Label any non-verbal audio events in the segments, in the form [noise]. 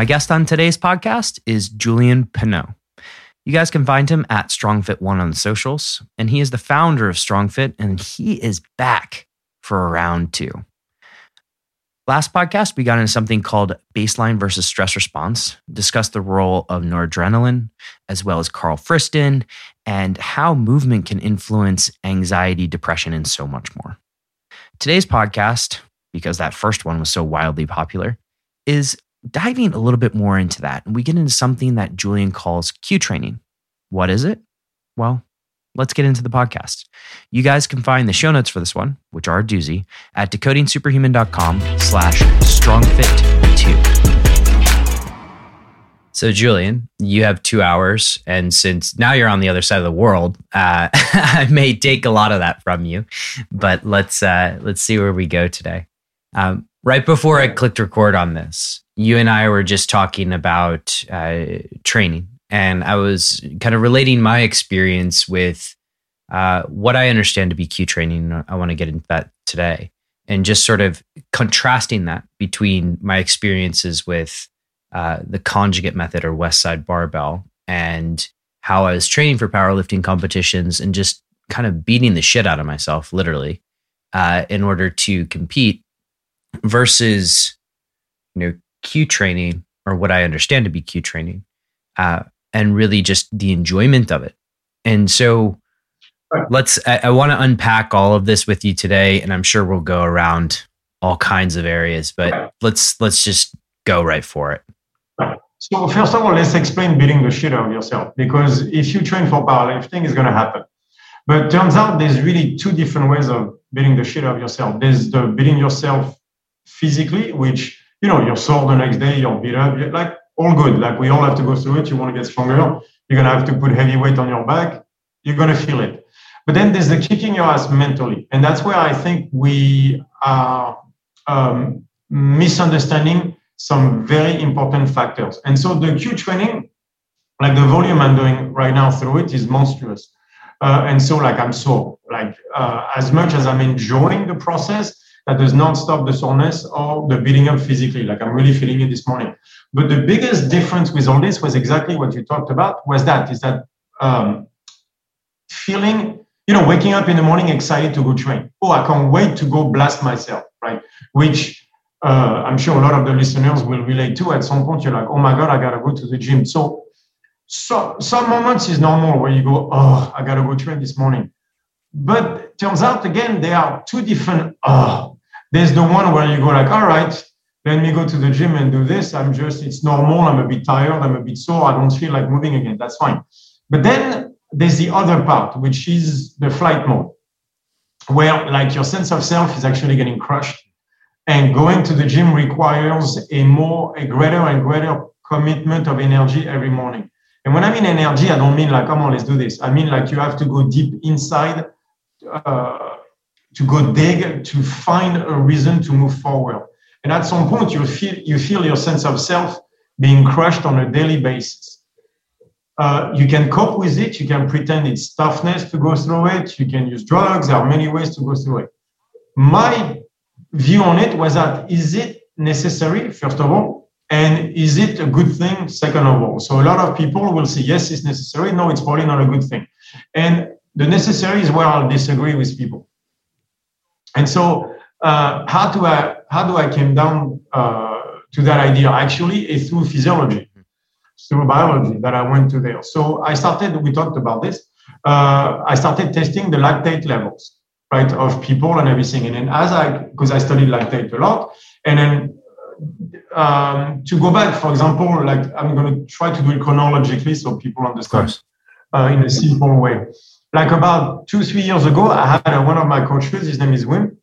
My guest on today's podcast is Julian Pineau. You guys can find him at StrongFit1 on the socials, and he is the founder of StrongFit, and he is back for a round two. Last podcast, we got into something called baseline versus stress response, discussed the role of noradrenaline, as well as Karl Friston, and how movement can influence anxiety, depression, and so much more. Today's podcast, because that first one was so wildly popular, is diving a little bit more into that, and we get into something that Julian calls Q training. What is it? Well, let's get into the podcast. You guys can find the show notes for this one, which are a doozy, at decodingsuperhuman.com slash strongfit2. So, Julian, you have two hours. And since now you're on the other side of the world, uh, [laughs] I may take a lot of that from you. But let's, uh, let's see where we go today. Um, right before I clicked record on this, you and I were just talking about uh, training, and I was kind of relating my experience with uh, what I understand to be Q training. I want to get into that today, and just sort of contrasting that between my experiences with uh, the conjugate method or West Side Barbell and how I was training for powerlifting competitions and just kind of beating the shit out of myself, literally, uh, in order to compete versus you know Q training or what I understand to be Q training, uh, and really just the enjoyment of it. And so let's, I, I want to unpack all of this with you today, and I'm sure we'll go around all kinds of areas, but let's, let's just go right for it. So first of all, let's explain beating the shit out of yourself because if you train for powerlifting, it's going to happen. But turns out there's really two different ways of beating the shit out of yourself. There's the beating yourself physically, which you know, you're sore the next day, you're beat up, you're like all good. Like we all have to go through it. You want to get stronger, you're gonna have to put heavy weight on your back. You're gonna feel it. But then there's the kicking your ass mentally, and that's where I think we are um, misunderstanding some very important factors. And so the Q training, like the volume I'm doing right now through it, is monstrous. Uh, and so, like I'm sore. Like uh, as much as I'm enjoying the process, that does not stop the soreness or the beating up physically. Like I'm really feeling it this morning. But the biggest difference with all this was exactly what you talked about. Was that is that um, feeling, you know, waking up in the morning excited to go train. Oh, I can't wait to go blast myself, right? Which uh, I'm sure a lot of the listeners will relate to. At some point, you're like, oh my god, I gotta go to the gym. So, so some moments is normal where you go, oh, I gotta go train this morning. But turns out again, there are two different oh. There's the one where you go like, all right, let me go to the gym and do this. I'm just, it's normal. I'm a bit tired. I'm a bit sore. I don't feel like moving again. That's fine. But then there's the other part, which is the flight mode, where like your sense of self is actually getting crushed. And going to the gym requires a more, a greater and greater commitment of energy every morning. And when I mean energy, I don't mean like, come on, let's do this. I mean like you have to go deep inside uh, to go dig to find a reason to move forward. And at some point, you feel you feel your sense of self being crushed on a daily basis. Uh, you can cope with it. You can pretend it's toughness to go through it. You can use drugs. There are many ways to go through it. My view on it was that is it necessary, first of all, and is it a good thing, second of all? So a lot of people will say, yes, it's necessary. No, it's probably not a good thing. And the necessary is where I'll disagree with people. And so, uh, how do I how do I came down uh, to that idea? Actually, it's through physiology, through biology that I went to there. So I started. We talked about this. Uh, I started testing the lactate levels, right, of people and everything. And then as I because I studied lactate a lot, and then um, to go back, for example, like I'm going to try to do it chronologically so people understand uh, in a simple way like about two, three years ago, I had uh, one of my coaches, his name is Wim.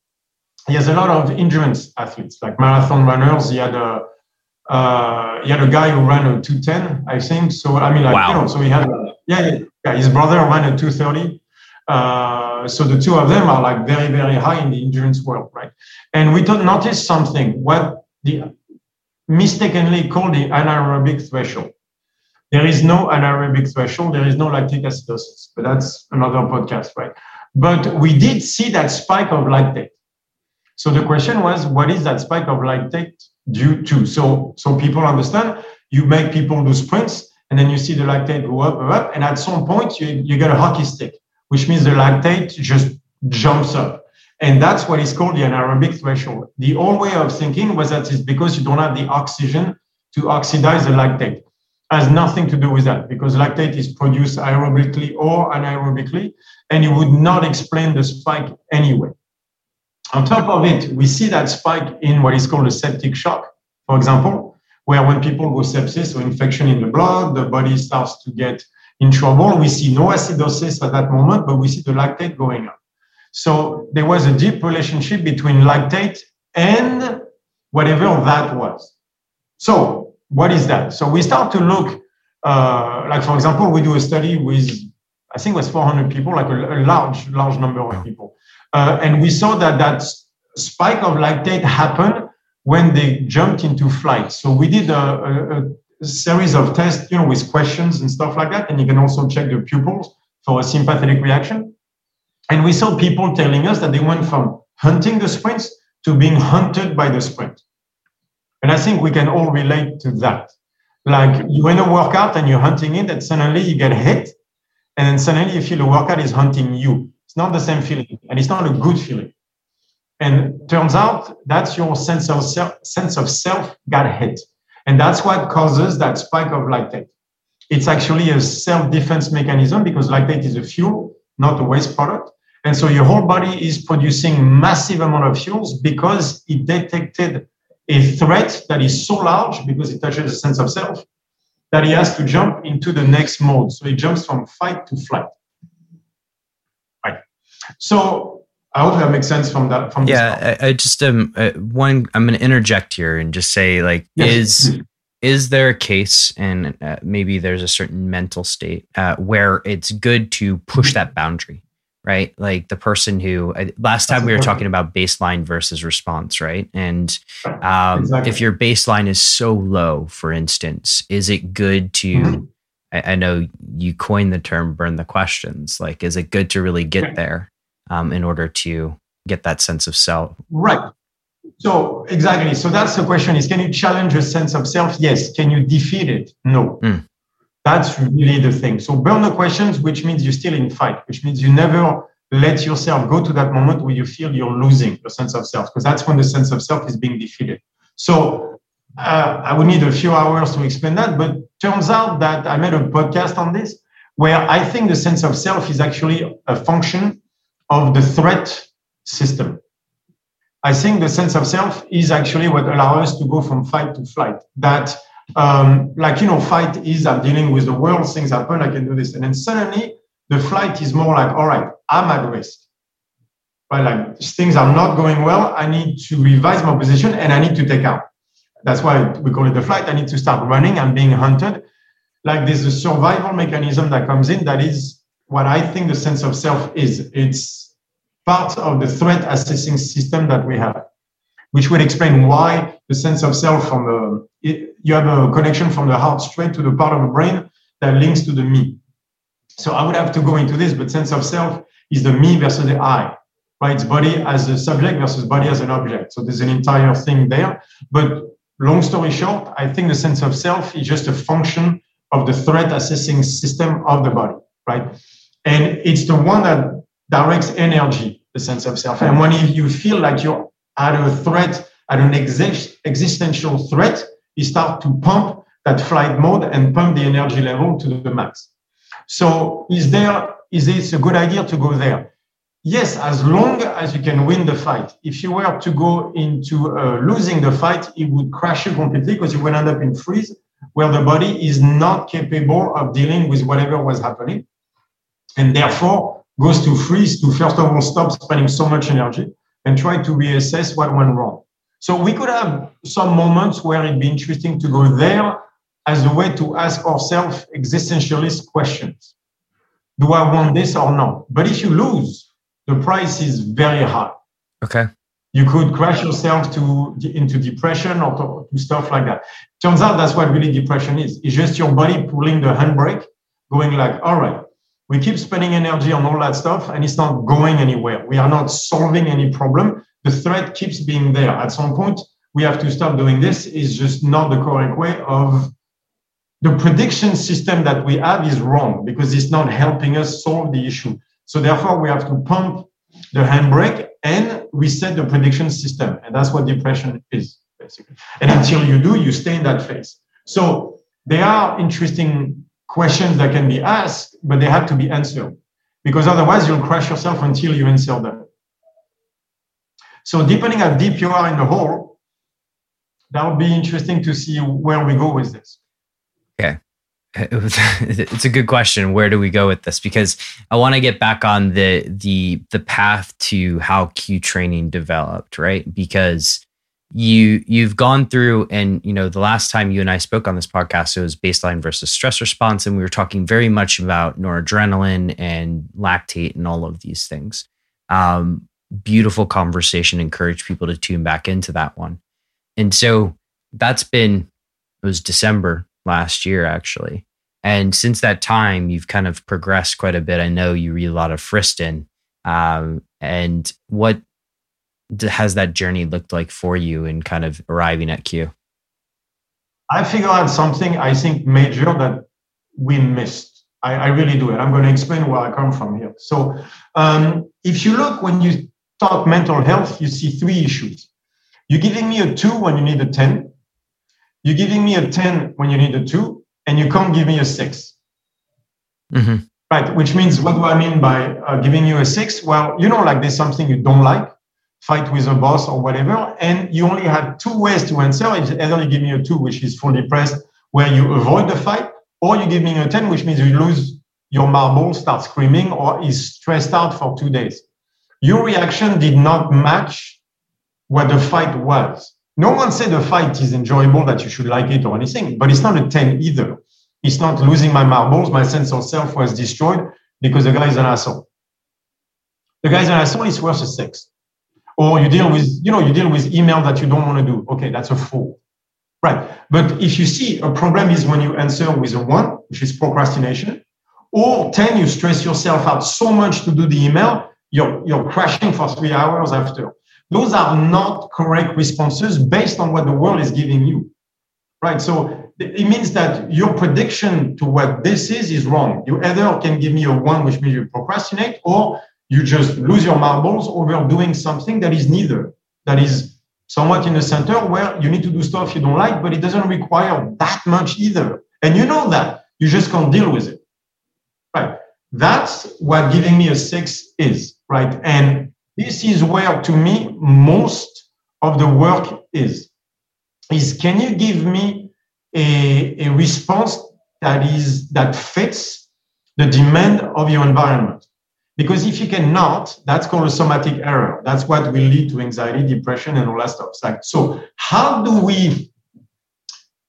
He has a lot of endurance athletes, like marathon runners. He had a, Uh, he had a guy who ran a 210, I think. So I mean, like wow. you know, so he had yeah, yeah, his brother ran a 230. Uh, so the two of them are like very, very high in the endurance world, right? And we don't notice something, what the mistakenly called the anaerobic threshold. There is no anaerobic threshold, there is no lactic acidosis, but that's another podcast, right? But we did see that spike of lactate. So the question was, what is that spike of lactate due to? So, so people understand, you make people do sprints, and then you see the lactate go up, up, and at some point you, you get a hockey stick which means the lactate just jumps up. And that's what is called the anaerobic threshold. The old way of thinking was that it's because you don't have the oxygen to oxidize the lactate. Has nothing to do with that because lactate is produced aerobically or anaerobically, and it would not explain the spike anyway. On top of it, we see that spike in what is called a septic shock, for example, where when people go sepsis or infection in the blood, the body starts to get in trouble. We see no acidosis at that moment, but we see the lactate going up. So there was a deep relationship between lactate and whatever that was. So what is that? So we start to look, uh, like for example, we do a study with, I think it was 400 people, like a, a large, large number of people. Uh, and we saw that that spike of lactate happened when they jumped into flight. So we did a, a, series of tests, you know, with questions and stuff like that. And you can also check the pupils for a sympathetic reaction. And we saw people telling us that they went from hunting the sprints to being hunted by the sprint. And I think we can all relate to that. Like you're in a workout and you're hunting it, and suddenly you get hit, and then suddenly you feel the workout is hunting you. It's not the same feeling, and it's not a good feeling. And turns out that's your sense of self, sense of self got hit. And that's what causes that spike of lactate. It's actually a self-defense mechanism because lactate is a fuel, not a waste product. And so your whole body is producing massive amount of fuels because it detected a threat that is so large because it touches a sense of self that he has to jump into the next mode. So he jumps from fight to flight. Right. So I hope that makes sense from that. From yeah, I, I, just um uh, one. I'm going to interject here and just say like yes. is is there a case and uh, maybe there's a certain mental state uh, where it's good to push that boundary right like the person who uh, last time we were talking about baseline versus response right and um, exactly. if your baseline is so low for instance is it good to mm-hmm. I, I, know you coined the term burn the questions like is it good to really get there um, in order to get that sense of self. Right. So exactly. So that's the question: is can you challenge a sense of self? Yes. Can you defeat it? No. Mm. That's really the thing. So burn the questions, which means you're still in fight, which means you never let yourself go to that moment where you feel you're losing your sense of self, because that's when the sense of self is being defeated. So uh, I would need a few hours to explain that, but turns out that I made a podcast on this where I think the sense of self is actually a function of the threat system. I think the sense of self is actually what allows us to go from fight to flight. That, um, like, you know, fight is I'm dealing with the world, things happen, I can do this. And then suddenly the flight is more like, all right, I'm at risk. Right? Like things are not going well. I need to revise my position and I need to take out. That's why we call it the flight. I need to start running. I'm being hunted. Like there's a survival mechanism that comes in that is what I think the sense of self is. It's part of the threat assessing system that we have, which would explain why the sense of self from the you have a connection from the heart straight to the part of the brain that links to the me. So I would have to go into this, but sense of self is the me versus the I, right? It's body as a subject versus body as an object. So there's an entire thing there. But long story short, I think the sense of self is just a function of the threat assessing system of the body, right? And it's the one that directs energy, the sense of self. And when you feel like you're at a threat, at an existential threat, you start to pump that flight mode and pump the energy level to the max. So is there, is it a good idea to go there? Yes, as long as you can win the fight. If you were to go into uh, losing the fight, it would crash you completely because you would end up in freeze where the body is not capable of dealing with whatever was happening and therefore goes to freeze to first of all stop spending so much energy and try to reassess what went wrong. So we could have some moments where it'd be interesting to go there as a way to ask ourselves existentialist questions. Do I want this or not? But if you lose, the price is very high. Okay. You could crash yourself to into depression or to, to stuff like that. Turns out that's what really depression is. It's just your body pulling the handbrake, going like, all right, we keep spending energy on all that stuff and it's not going anywhere. We are not solving any problem. The threat keeps being there. At some point, we have to stop doing this. Is just not the correct way of the prediction system that we have is wrong because it's not helping us solve the issue. So therefore, we have to pump the handbrake and reset the prediction system. And that's what depression is, basically. And until you do, you stay in that phase. So there are interesting questions that can be asked, but they have to be answered because otherwise you'll crash yourself until you answer them. So depending how deep you are in the hole, that would be interesting to see where we go with this. Okay. [laughs] it's a good question. Where do we go with this? Because I want to get back on the the the path to how Q training developed, right? Because you you've gone through and you know the last time you and I spoke on this podcast it was baseline versus stress response and we were talking very much about noradrenaline and lactate and all of these things um, beautiful conversation encourage people to tune back into that one and so that's been it was December last year actually and since that time you've kind of progressed quite a bit I know you read a lot of Friston um, and what has that journey looked like for you in kind of arriving at Q? I figured out something I think major that we missed. I, I really do And I'm going to explain where I come from here. So, um, if you look when you talk mental health, you see three issues. You're giving me a two when you need a 10. You're giving me a 10 when you need a two, and you can't give me a 6 mm-hmm. Right. Which means, what do I mean by uh, giving you a six? Well, you know, like there's something you don't like fight with a boss or whatever, and you only have two ways to answer. It's either you give me a two, which is fully pressed, where you avoid the fight, or you give me a 10, which means you lose your marble, start screaming, or is stressed out for two days. Your reaction did not match what the fight was. No one said the fight is enjoyable, that you should like it or anything, but it's not a 10 either. It's not losing my marbles. My sense of self was destroyed because the guy is an asshole. The guy is an asshole, it's worth a six or you deal with, you know, you deal with email that you don't want to do. Okay, that's a four. Right. But if you see a problem is when you answer with a one, which is procrastination, or 10, you stress yourself out so much to do the email, you're, you're crashing for three hours after. Those are not correct responses based on what the world is giving you. Right. So it means that your prediction to what this is is wrong. You either can give me a one, which means you procrastinate, or you just lose your marbles over doing something that is neither, that is somewhat in the center where you need to do stuff you don't like, but it doesn't require that much either. And you know that. You just can't deal with it. Right. That's what giving me a six is. Right. And this is where, to me, most of the work is. Is can you give me a, a response that is that fits the demand of your environment? Because if you cannot, that's called a somatic error. That's what will lead to anxiety, depression, and all that stuff. Like, so how do we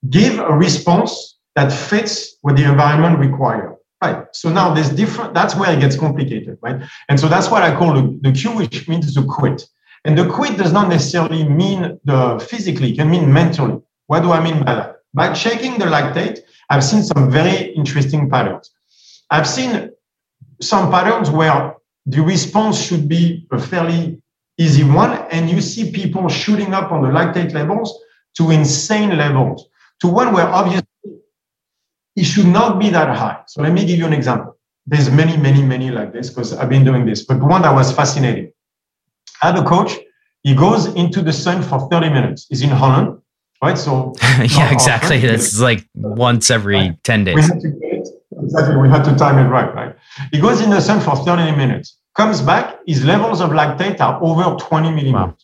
give a response that fits what the environment requires? Right. So now there's different, that's where it gets complicated, right? And so that's what I call the, the Q, which means the quit. And the quit does not necessarily mean the physically, it can mean mentally. What do I mean by that? By checking the lactate, I've seen some very interesting patterns. I've seen some patterns where the response should be a fairly easy one, and you see people shooting up on the lactate levels to insane levels, to one where obviously it should not be that high. So let me give you an example. There's many, many, many like this because I've been doing this, but one that was fascinating. I had a coach. He goes into the sun for 30 minutes. He's in Holland, right? So [laughs] yeah, exactly. That's like once every right. 10 days. Exactly. We had to time it right, right? He goes in the sun for 30 minutes, comes back, his levels of lactate are over 20 millimeters wow.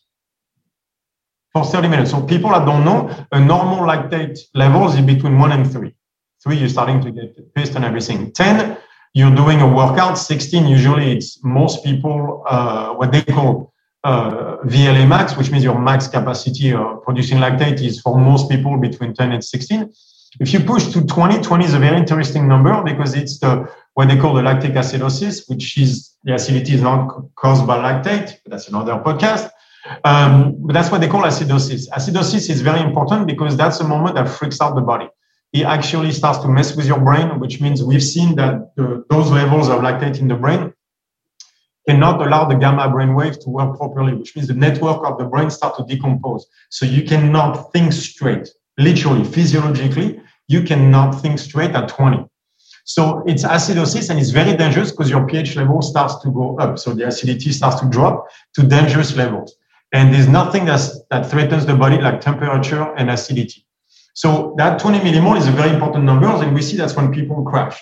for 30 minutes. So people that don't know, a normal lactate levels is between one and three. Three, you're starting to get pissed and everything. 10, you're doing a workout. 16, usually it's most people, uh, what they call uh, VLA max, which means your max capacity of producing lactate is for most people between 10 and 16. If you push to 20, 20 is a very interesting number because it's the what they call the lactic acidosis, which is the acidity is not caused by lactate. That's another podcast. Um, but that's what they call acidosis. Acidosis is very important because that's a moment that freaks out the body. It actually starts to mess with your brain, which means we've seen that the, those levels of lactate in the brain cannot allow the gamma brain brainwave to work properly, which means the network of the brain start to decompose. So you cannot think straight, literally, physiologically, you cannot think straight at 20. So it's acidosis and it's very dangerous because your pH level starts to go up. So the acidity starts to drop to dangerous levels. And there's nothing that's, that threatens the body like temperature and acidity. So that 20 millimole is a very important number. And we see that's when people crash.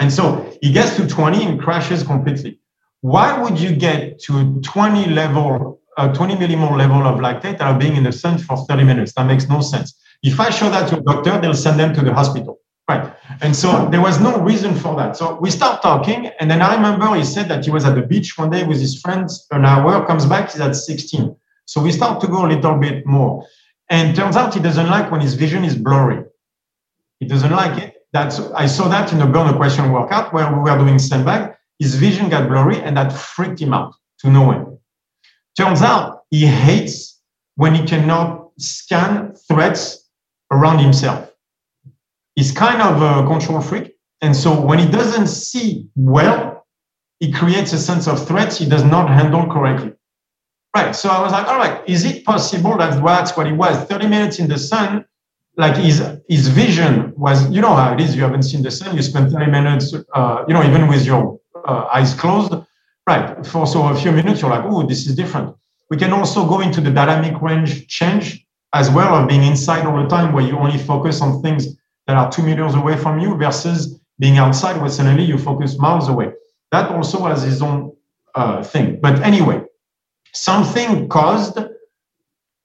And so he gets to 20 and crashes completely. Why would you get to a 20 level, a 20 millimole level of lactate that are being in the sun for 30 minutes? That makes no sense. If I show that to a doctor, they'll send them to the hospital. Right. And so there was no reason for that. So we start talking. And then I remember he said that he was at the beach one day with his friends, an hour, comes back, he's at 16. So we start to go a little bit more. And turns out he doesn't like when his vision is blurry. He doesn't like it. That's I saw that in a burn question workout where we were doing sandbag. His vision got blurry and that freaked him out to no end. Turns out he hates when he cannot scan threats around himself he's kind of a control freak. And so when he doesn't see well, he creates a sense of threats he does not handle correctly. Right. So I was like, all right, is it possible that that's what it was? 30 minutes in the sun, like his his vision was, you know how it is, you haven't seen the sun, you spend 30 minutes, uh, you know, even with your uh, eyes closed. Right. For so a few minutes, you're like, oh, this is different. We can also go into the dynamic range change as well of being inside all the time where you only focus on things that are two meters away from you versus being outside where suddenly you focus miles away. That also has its own uh, thing. But anyway, something caused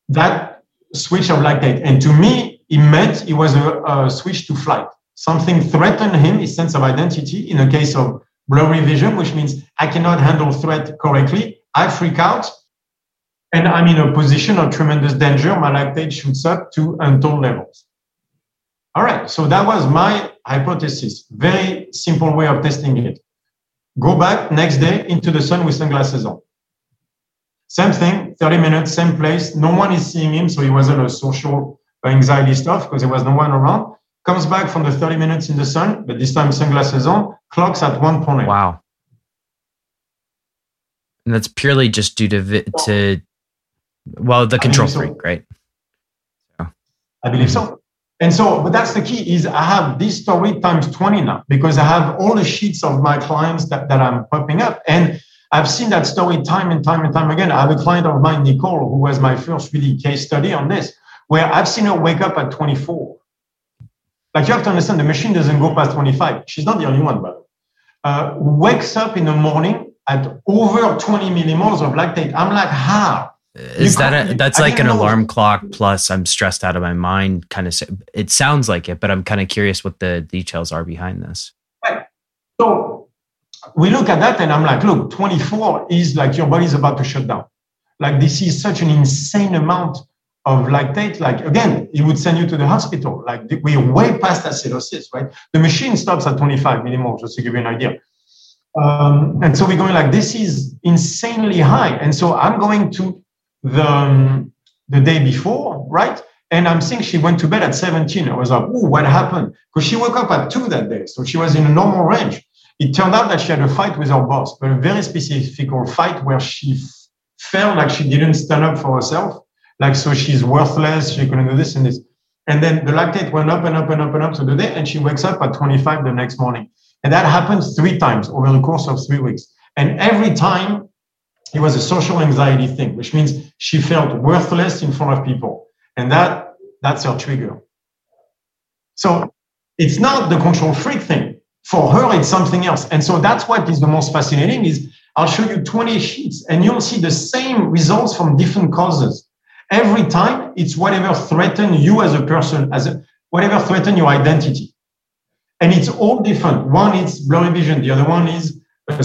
that switch of lactate. And to me, it meant it was a, a switch to flight. Something threatened him, his sense of identity, in a case of blurry vision, which means I cannot handle threat correctly. I freak out and I'm in a position of tremendous danger. My lactate shoots up to untold levels. All right, so that was my hypothesis. Very simple way of testing it. Go back next day into the sun with sunglasses on. Same thing, 30 minutes, same place. No one is seeing him, so he wasn't a social anxiety stuff because there was no one around. Comes back from the 30 minutes in the sun, but this time sunglasses on, clocks at 1.8. Wow. And that's purely just due to, vi- to well, the control so. freak, right? So. I believe so. And so, but that's the key is I have this story times 20 now because I have all the sheets of my clients that, that I'm popping up. And I've seen that story time and time and time again. I have a client of mine, Nicole, who was my first really case study on this, where I've seen her wake up at 24. Like you have to understand, the machine doesn't go past 25. She's not the only one, but uh, wakes up in the morning at over 20 millimoles of lactate. I'm like, how? Is that a, that's like an alarm clock plus I'm stressed out of my mind kind of it sounds like it but I'm kind of curious what the details are behind this. Right. So we look at that and I'm like look 24 is like your body's about to shut down. Like this is such an insane amount of lactate like again it would send you to the hospital like we're way past acidosis right the machine stops at 25 millimoles just to give you an idea um, and so we're going like this is insanely high and so i'm going to the, um, the day before, right? And I'm saying she went to bed at 17. I was like, oh, what happened? Because she woke up at 2 that day. So she was in a normal range. It turned out that she had a fight with her boss, but a very specific fight where she felt like she didn't stand up for herself. Like, so she's worthless. She couldn't do this and this. And then the lactate went up and up and up and up to the day. And she wakes up at 25 the next morning. And that happens three times over the course of three weeks. And every time it was a social anxiety thing, which means she felt worthless in front of people. And that that's her trigger. So it's not the control freak thing. For her, it's something else. And so that's what is the most fascinating is I'll show you 20 sheets and you'll see the same results from different causes. Every time it's whatever threaten you as a person, as a, whatever threaten your identity. And it's all different. One is blurry vision. The other one is a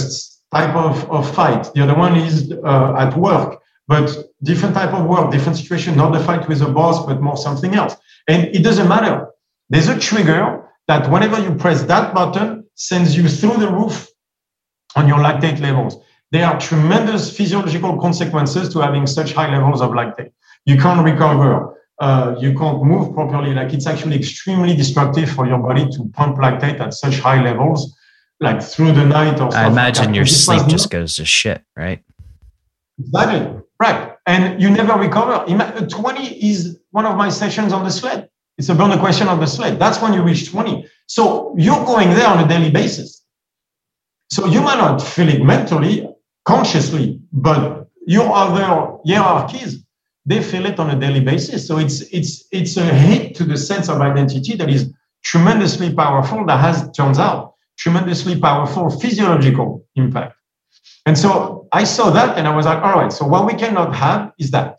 type of, of fight. The other one is uh, at work, but different type of work, different situation, not the fight with a boss, but more something else. And it doesn't matter. There's a trigger that whenever you press that button, sends you through the roof on your lactate levels. There are tremendous physiological consequences to having such high levels of lactate. You can't recover. Uh, you can't move properly. Like it's actually extremely destructive for your body to pump lactate at such high levels, like through the night or. I imagine like your sleep just goes to shit, right? Exactly. Right. And you never recover. 20 is one of my sessions on the sled. It's about the question of the sled. That's when you reach 20. So you're going there on a daily basis. So you might not feel it mentally, consciously, but your other hierarchies, they feel it on a daily basis. So it's it's it's a hit to the sense of identity that is tremendously powerful, that has, turns out, tremendously powerful physiological impact. And so I saw that and I was like, all right, so what we cannot have is that.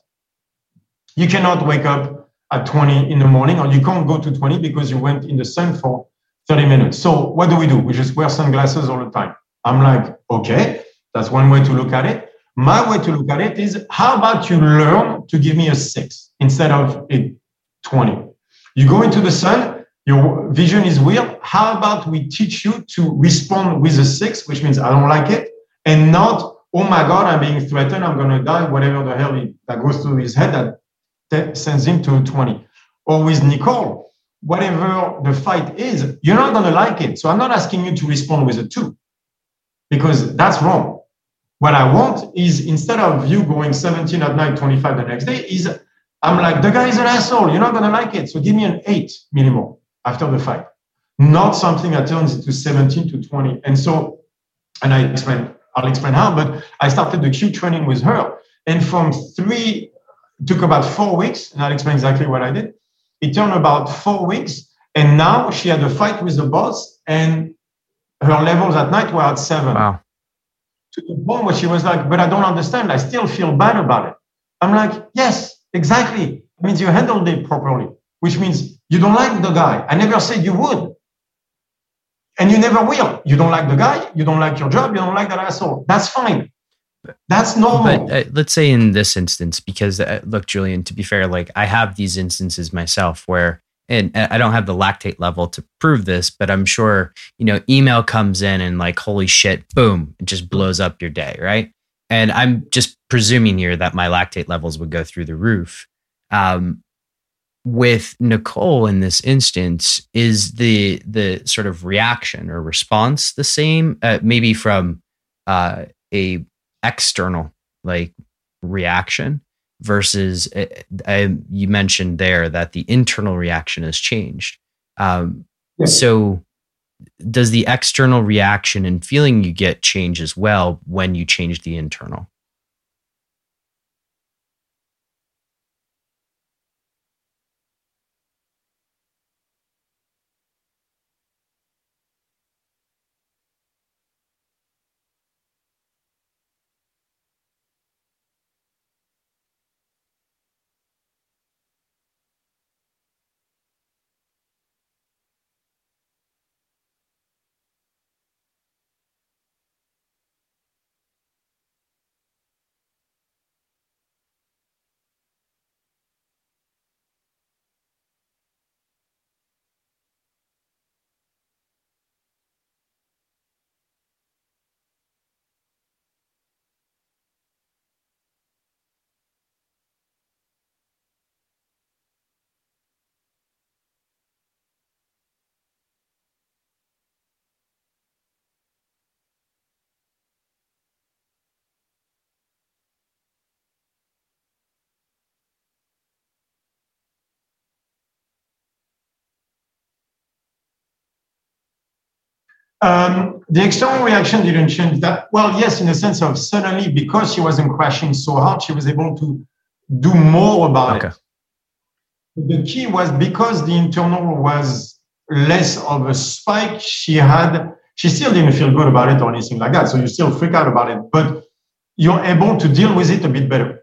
You cannot wake up at 20 in the morning or you can't go to 20 because you went in the sun for 30 minutes. So what do we do? We just wear sunglasses all the time. I'm like, okay, that's one way to look at it. My way to look at it is how about you learn to give me a six instead of a 20? You go into the sun, your vision is weird. How about we teach you to respond with a six, which means I don't like it, and not, oh my God, I'm being threatened, I'm going to die, whatever the hell that goes through his head that, sends him to 20. Or with Nicole, whatever the fight is, you're not going to like it. So I'm not asking you to respond with a two because that's wrong. What I want is instead of you going 17 at night, 25 the next day, is I'm like, the guy is an asshole. You're not going to like it. So give me an eight minimum after the fight, not something that turns into 17 to 20. And so, and I explain, I'll explain how, but I started the Q training with her. And from three, took about four weeks, and I'll explain exactly what I did. It turned about four weeks. And now she had a fight with the boss, and her levels at night were at seven. Wow. To the point where she was like, but I don't understand. I still feel bad about it. I'm like, yes, exactly. It means you handled it properly, which means you don't like the guy. I never said you would. And you never will. You don't like the guy. You don't like your job. You don't like that asshole. That's fine. That's normal. But uh, let's say in this instance, because uh, look, Julian, to be fair, like I have these instances myself where and I don't have the lactate level to prove this, but I'm sure, you know, email comes in and like, holy shit, boom, it just blows up your day, right? And I'm just presuming here that my lactate levels would go through the roof. Um, with Nicole in this instance, is the the sort of reaction or response the same? Uh, maybe from uh, a external like reaction versus I, you mentioned there that the internal reaction has changed. Um, So, does the external reaction and feeling you get change as well when you change the internal? Um, the external reaction didn't change that. Well, yes, in the sense of suddenly, because she wasn't crashing so hard, she was able to do more about okay. it. The key was because the internal was less of a spike, she had, she still didn't feel good about it or anything like that. So you still freak out about it, but you're able to deal with it a bit better.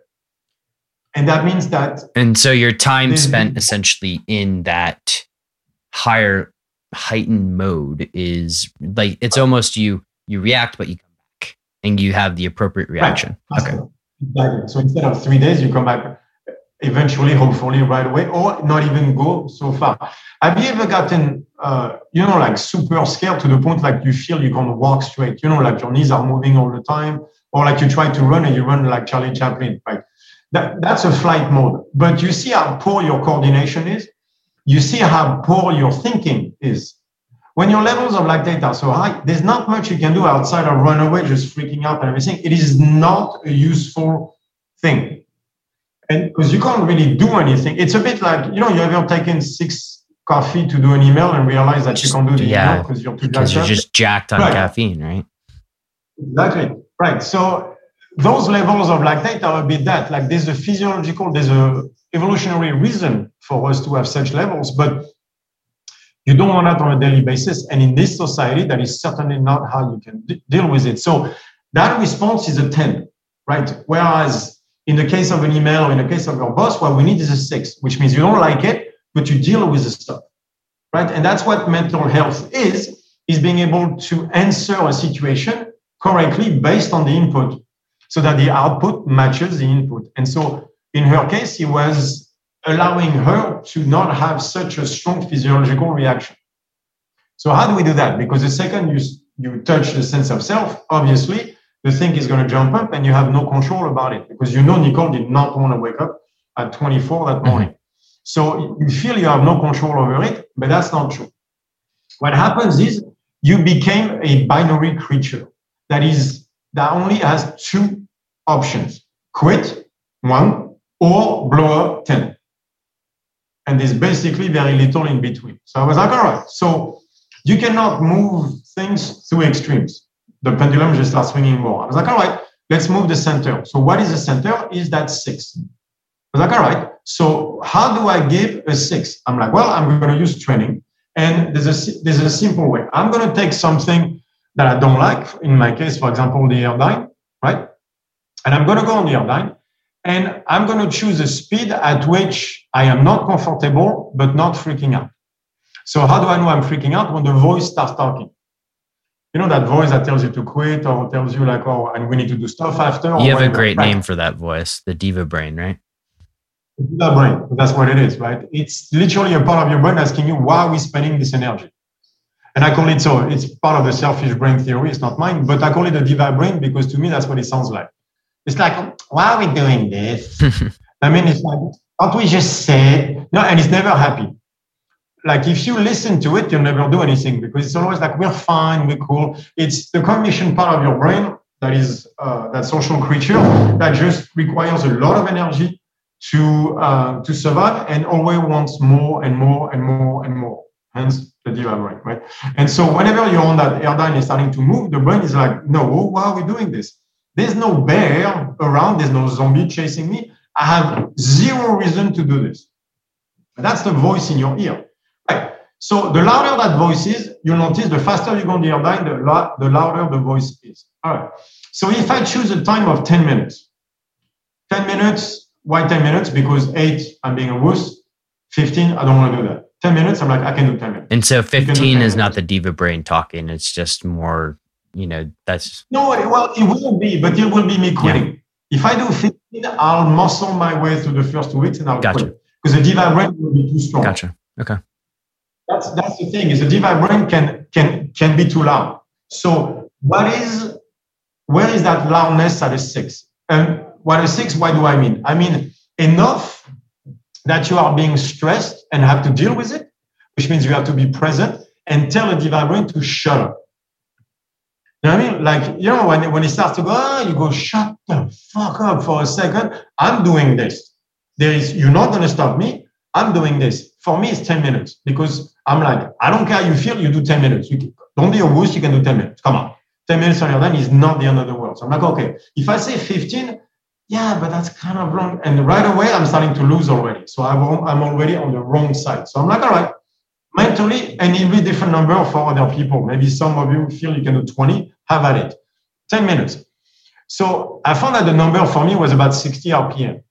And that means that. And so your time spent essentially in that higher heightened mode is like it's almost you you react but you come back and you have the appropriate reaction. Right. Okay. Exactly. So instead of three days, you come back eventually, hopefully, right away, or not even go so far. Have you ever gotten, uh, you know, like super scared to the point like you feel you can't walk straight? You know, like your knees are moving all the time, or like you try to run and you run like Charlie Chaplin, right? That, that's a flight mode. But you see how poor your coordination is. You see how poor your thinking is. When your levels of lactate are so high, there's not much you can do outside of run away, just freaking out and everything. It is not a useful thing. And because you can't really do anything. It's a bit like, you know, you ever taken six coffee to do an email and realize that just, you can't do the yeah, email because you're too Because you're just jacked on right. caffeine, right? Exactly. Right. So those levels of lactate are a bit that. Like there's a physiological, there's a evolutionary reason for us to have such levels, but you don't want that on a daily basis. And in this society, that is certainly not how you can d- deal with it. So that response is a 10, right? Whereas in the case of an email or in the case of your boss, what we need is a six, which means you don't like it, but you deal with the stuff, right? And that's what mental health is, is being able to answer a situation correctly based on the input so that the output matches the input. And so in her case, it was allowing her to not have such a strong physiological reaction. So how do we do that? Because the second you, you touch the sense of self, obviously the thing is going to jump up and you have no control about it because you know Nicole did not want to wake up at 24 that morning. Mm-hmm. So you feel you have no control over it, but that's not true. What happens is you became a binary creature that is that only has two options quit one or blow up 10 and there's basically very little in between. So I was like, all right, so you cannot move things to extremes. The pendulum just starts swinging more. I was like, all right, let's move the center. So what is the center? Is that six? I was like, all right, so how do I give a six? I'm like, well, I'm going to use training. And there's a, there's a simple way. I'm going to take something that I don't like. In my case, for example, the right? And I'm going to go on the Airdyne and I'm going to choose a speed at which I am not comfortable, but not freaking out. So how do I know I'm freaking out? When the voice starts talking. You know, that voice that tells you to quit or tells you like, oh, and we need to do stuff after. You have a great name for that voice, the diva brain, right? Diva brain. That's what it is, right? It's literally a part of your brain asking you, why are we spending this energy? And I call it so, it's part of the selfish brain theory. It's not mine, but I call it the diva brain because to me, that's what it sounds like. It's like, why are we doing this? [laughs] I mean, it's like, can't we just say no? And it's never happy. Like if you listen to it, you'll never do anything because it's always like we're fine, we're cool. It's the cognition part of your brain that is uh, that social creature that just requires a lot of energy to uh, to survive and always wants more and more and more and more. Hence the diva brain, right? And so whenever you're on that Airdyne is starting to move, the brain is like, no, why are we doing this? There's no bear around, there's no zombie chasing me. I have zero reason to do this. That's the voice in your ear. Right. So the louder that voice is, you'll notice the faster you go on the Airdyne, the, the louder the voice is. All right. So if I choose a time of 10 minutes, 10 minutes, why 10 minutes? Because eight, I'm being a wuss. 15, I don't want to do that. 10 minutes, I'm like, I can do 10 minutes. And so 15 is not the diva brain talking. It's just more you know, that's no. Well, it will be, but it will be me quitting. Yeah. If I do 15, I'll muscle my way through the first two weeks and I'll gotcha. quit because the diva brain will be too strong. Gotcha. Okay. That's that's the thing is the diva brain can can can be too loud. So what is where is that loudness at a six? And what a six? Why do I mean? I mean enough that you are being stressed and have to deal with it, which means you have to be present and tell a diva brain to shut up. You know what I mean? Like, you know, when, when it starts to go, oh, you go, shut the fuck up for a second. I'm doing this. There is, you're not going to stop me. I'm doing this. For me, it's 10 minutes because I'm like, I don't care you feel, you do 10 minutes. You can, don't be a wuss, you can do 10 minutes. Come on. 10 minutes on Airdyne is not the end of the world. So I'm like, okay, if I say 15, yeah, but that's kind of wrong. And right away, I'm starting to lose already. So I'm already on the wrong side. So I'm like, all right, mentally, and it'll be different number for other people. Maybe some of you feel you can do 20, have at it. 10 minutes. So I found that the number for me was about 60 RPM.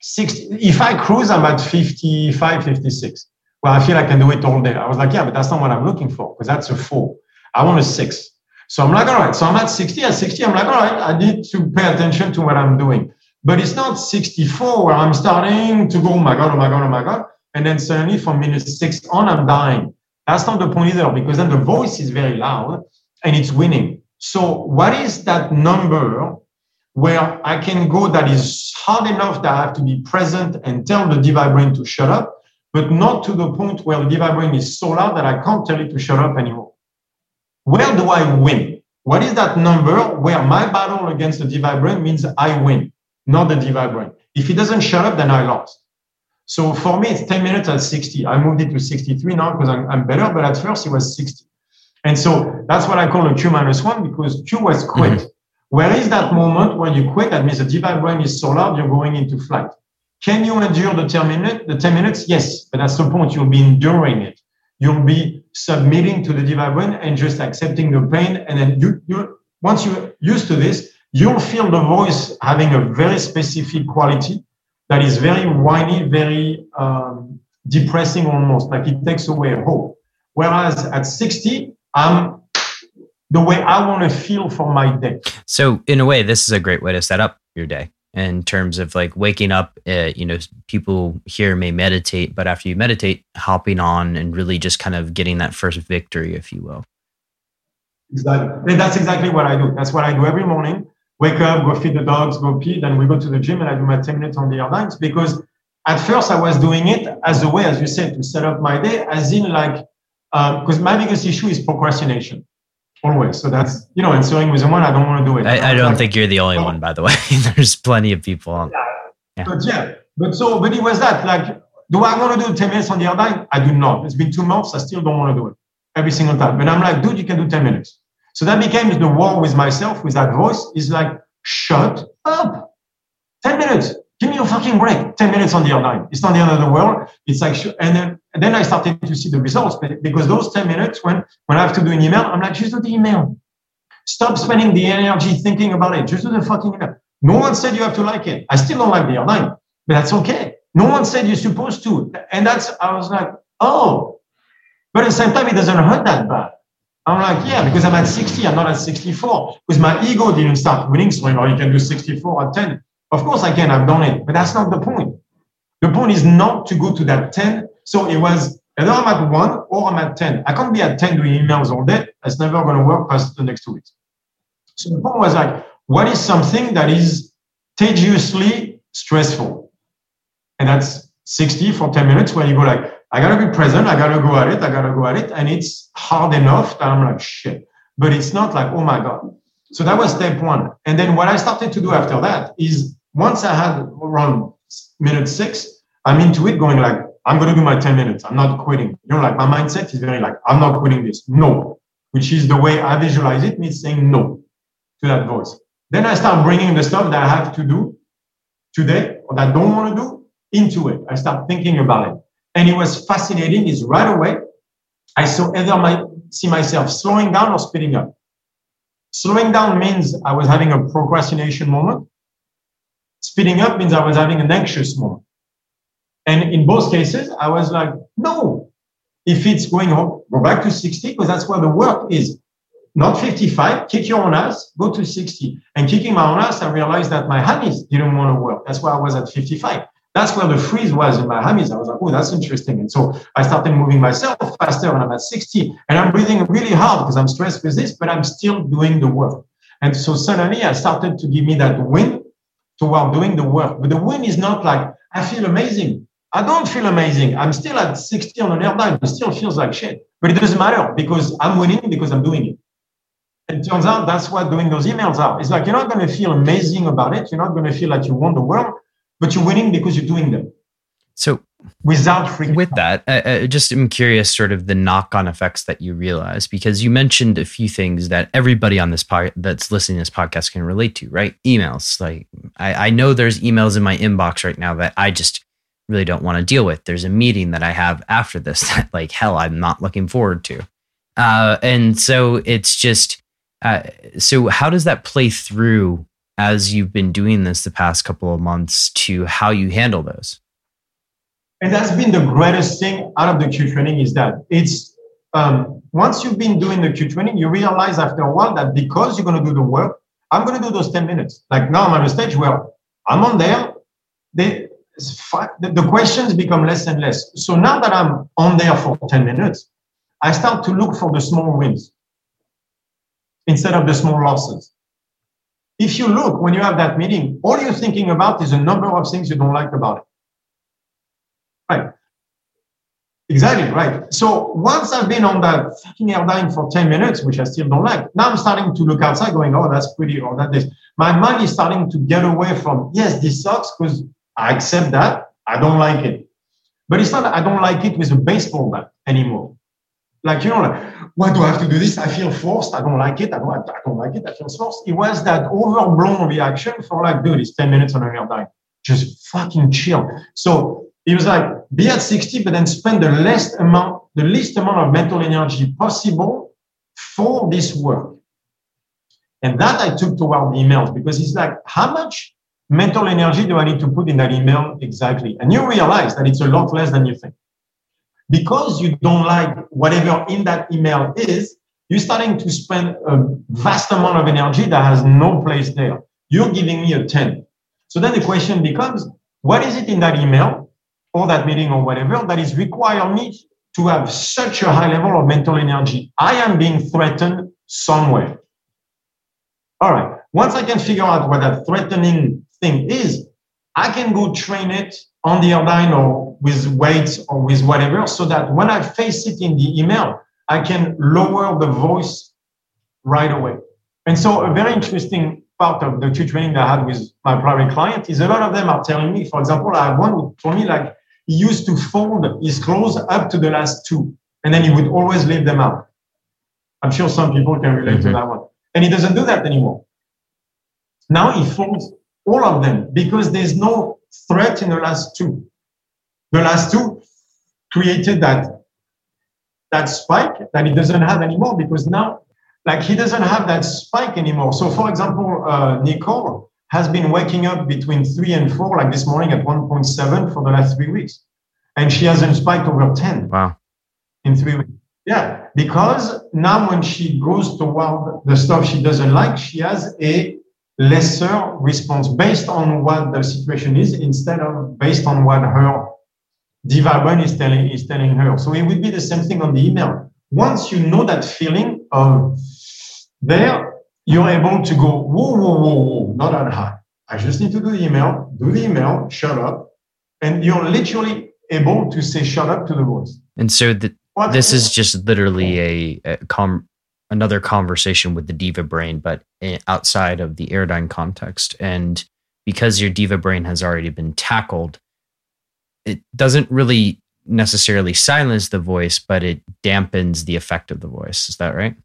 60, if I cruise, I'm at 55, 56. Well, I feel I can do it all day. I was like, yeah, but that's not what I'm looking for because that's a four. I want a six. So I'm like, all right. So I'm at 60. At 60, I'm like, all right, I need to pay attention to what I'm doing. But it's not 64 where I'm starting to go, oh my God, oh my God, oh my God. And then suddenly from minute six on, I'm dying. That's not the point either, because then the voice is very loud and it's winning. So what is that number where I can go that is hard enough that I have to be present and tell the device brain to shut up, but not to the point where the device brain is so loud that I can't tell it to shut up anymore. Where do I win? What is that number where my battle against the device brain means I win, not the device brain? If it doesn't shut up, then I lost. So for me, it's 10 minutes at 60. I moved it to 63 now because I'm, I'm better, but at first it was 60. And so that's what I call a Q minus one because Q was quit. Mm-hmm. Where is that moment when you quit? That means the device brain is so loud, you're going into flight. Can you endure the 10 minutes? The 10 minutes? Yes, but that's the point. You'll be enduring it. You'll be submitting to the device brain and just accepting the pain. And then you, you, once you're used to this, you'll feel the voice having a very specific quality that is very whiny, very um, depressing almost, like it takes away hope. Whereas at 60, I'm the way I want to feel for my day. So, in a way, this is a great way to set up your day in terms of like waking up. Uh, you know, people here may meditate, but after you meditate, hopping on and really just kind of getting that first victory, if you will. Exactly. That's exactly what I do. That's what I do every morning. Wake up, go feed the dogs, go pee, then we go to the gym and I do my 10 minutes on the Airdynes because at first I was doing it as a way, as you said, to set up my day, as in like, because um, my biggest issue is procrastination always. So that's you know answering with someone I don't want to do it. I, I don't like, think you're the only one, by the way. [laughs] There's plenty of people. On. Yeah. yeah. But yeah, but so but it was that like, do I want to do 10 minutes on the Airdyne? I do not. It's been two months. I still don't want to do it every single time. But I'm like, dude, you can do 10 minutes. So that became the war with myself, with that voice. Is like, shut up. 10 minutes. Give me a fucking break. 10 minutes on the Airdyne. It's not the end of the world. It's like, and then, and then I started to see the results because those 10 minutes when, when I have to do an email, I'm like, just do the email. Stop spending the energy thinking about it. Just do the fucking email. No one said you have to like it. I still don't like the Airdyne, but that's okay. No one said you're supposed to. And that's, I was like, oh, but at the same time, it doesn't hurt that bad. I'm like, yeah, because I'm at 60, I'm not at 64. Because my ego didn't start winning, so you you can do 64 at 10. Of course I can, I've done it, but that's not the point. The point is not to go to that 10. So it was either I'm at one or I'm at 10. I can't be at 10 doing emails all day. That's never going to work past the next two weeks. So the point was like, what is something that is tediously stressful? And that's 60 for 10 minutes where you go like, I gotta be present, I gotta go at it, I gotta go at it. And it's hard enough that I'm like, shit. But it's not like, oh my God. So that was step one. And then what I started to do after that is once I had around minute six, I'm into it going like, I'm going to do my 10 minutes. I'm not quitting. You know, like my mindset is very like, I'm not quitting this. No, which is the way I visualize it, means saying no to that voice. Then I start bringing the stuff that I have to do today or that I don't want to do into it. I start thinking about it. And it was fascinating is right away, I saw either my, see myself slowing down or speeding up. Slowing down means I was having a procrastination moment. Speeding up means I was having an anxious moment. And in both cases, I was like, no, if it's going home, go back to 60 because that's where the work is. Not 55, kick your own ass, go to 60. And kicking my own ass, I realized that my hammies didn't want to work. That's why I was at 55. That's where the freeze was in my hammies. I was like, oh, that's interesting. And so I started moving myself faster when I'm at 60. And I'm breathing really hard because I'm stressed with this, but I'm still doing the work. And so suddenly I started to give me that win toward doing the work. But the win is not like, I feel amazing. I don't feel amazing. I'm still at 60 on an Airdyne. It still feels like shit. But it doesn't matter because I'm winning because I'm doing it. And it turns out that's what doing those emails are. It's like you're not going to feel amazing about it. You're not going to feel like you won the world, but you're winning because you're doing them. So without freaking with that uh, just i'm curious sort of the knock-on effects that you realize because you mentioned a few things that everybody on this pod that's listening to this podcast can relate to right? Emails like I, I know there's emails in my inbox right now that i just really don't want to deal with. There's a meeting that i have after this [laughs] that like hell i'm not looking forward to. Uh, and so it's just uh, so how does that play through as you've been doing this the past couple of months to how you handle those and that's been the greatest thing out of the Q training is that it's um, once you've been doing the Q training, you realize after a while that because you're going to do the work, I'm going to do those 10 minutes. Like now I'm at a stage where I'm on there. They, the questions become less and less. So now that I'm on there for 10 minutes, I start to look for the small wins instead of the small losses. If you look when you have that meeting, all you're thinking about is a number of things you don't like about it. Right. Exactly, right. So once I've been on that fucking Airdyne for 10 minutes, which I still don't like, now I'm starting to look outside going, oh, that's pretty, or that is. My mind is starting to get away from, yes, this sucks because I accept that. I don't like it. But it's not I don't like it with a baseball bat anymore. Like, you know, like, why do I have to do this? I feel forced. I don't like it. I don't, I don't like it. I feel forced. It was that overblown reaction for like, dude, it's 10 minutes on an Airdyne. Just fucking chill. So it was like, be at 60, but then spend the least amount, the least amount of mental energy possible for this work. And that I took toward the emails because it's like, how much mental energy do I need to put in that email exactly? And you realize that it's a lot less than you think. Because you don't like whatever in that email is, you're starting to spend a vast amount of energy that has no place there. You're giving me a 10. So then the question becomes, what is it in that email or that meeting or whatever that is require me to have such a high level of mental energy. I am being threatened somewhere. All right. Once I can figure out what that threatening thing is, I can go train it on the Airdyne or with weights or with whatever so that when I face it in the email, I can lower the voice right away. And so a very interesting part of the Q training I had with my private client is a lot of them are telling me, for example, I have one who told me like, he used to fold his clothes up to the last two, and then he would always leave them out. I'm sure some people can relate mm-hmm. to that one. And he doesn't do that anymore. Now he folds all of them because there's no threat in the last two. The last two created that that spike that he doesn't have anymore because now, like he doesn't have that spike anymore. So, for example, uh, Nicole, has been waking up between three and four, like this morning at 1.7 for the last three weeks. And she hasn't spiked over 10 wow. in three weeks. Yeah, because now when she goes toward the stuff she doesn't like, she has a lesser response based on what the situation is instead of based on what her diva brain is telling, is telling her. So it would be the same thing on the email. Once you know that feeling of there, you're able to go, whoa, whoa, whoa, whoa, not that high. I just need to do the email, do the email, shut up. And you're literally able to say shut up to the voice. And so the, this is just literally a, a com, another conversation with the diva brain, but eh, outside of the Airdyne context. And because your diva brain has already been tackled, it doesn't really necessarily silence the voice, but it dampens the effect of the voice. Is that right?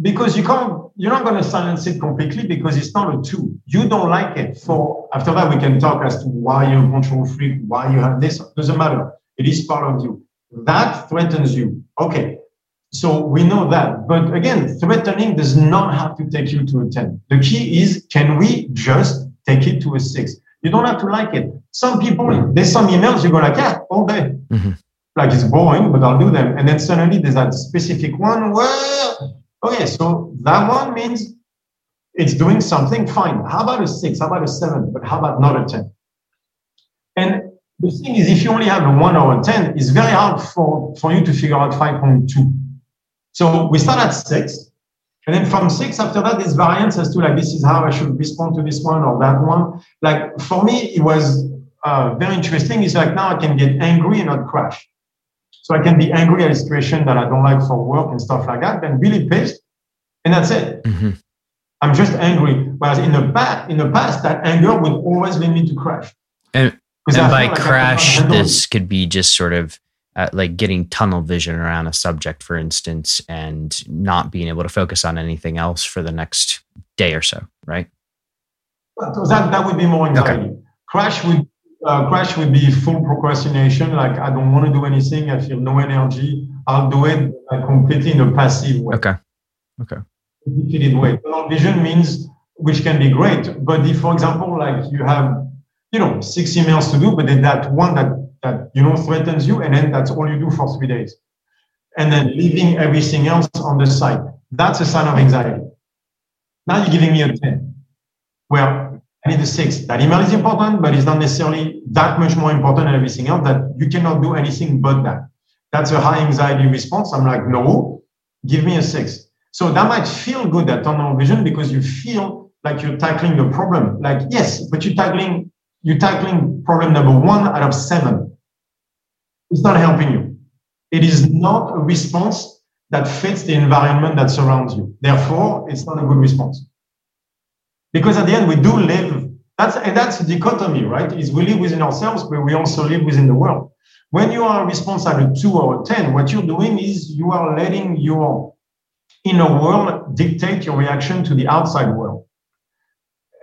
because you can't you're not going to silence it completely because it's not a tool. you don't like it So after that we can talk as to why you're a control freak why you have this doesn't matter it is part of you that threatens you okay so we know that but again threatening does not have to take you to a 10 the key is can we just take it to a 6 you don't have to like it some people there's some emails you go like yeah all day mm-hmm. like it's boring but i'll do them and then suddenly there's that specific one where Okay, so that one means it's doing something fine. How about a six? How about a seven? But how about not a 10? And the thing is, if you only have a one or a 10, it's very hard for, for you to figure out 5.2. So we start at six. And then from six, after that, there's variance as to like, this is how I should respond to this one or that one. Like for me, it was uh, very interesting. It's like now I can get angry and not crash. So I can be angry at a situation that I don't like for work and stuff like that, then really pissed, and that's it. Mm-hmm. I'm just angry. Whereas in the past, in the past, that anger would always lead me to crash. And, and by like crash, this could be just sort of uh, like getting tunnel vision around a subject, for instance, and not being able to focus on anything else for the next day or so, right? So that, that would be more anxiety. Okay. Crash would uh, crash would be full procrastination. Like I don't want to do anything. I feel no energy. I'll do it uh, completely in a passive way. Okay. Okay. Defeated way. Tunnel vision means, which can be great, but if, for example, like you have, you know, six emails to do, but then that one that that you know threatens you, and then that's all you do for three days. and then leaving everything else on the side. That's a sign of anxiety. Now you're giving me a 10. Well, I need a six. That email is important, but it's not necessarily that much more important than everything else that you cannot do anything but that. That's a high anxiety response. I'm like, no, give me a six. So that might feel good at tunnel vision because you feel like you're tackling the problem. Like, yes, but you're tackling, you're tackling problem number one out of seven. It's not helping you. It is not a response that fits the environment that surrounds you. Therefore, it's not a good response. Because at the end, we do live, that's, and that's a dichotomy, right? Is we live within ourselves, but we also live within the world. When you are a response at a two or a 10, what you're doing is you are letting your inner world dictate your reaction to the outside world.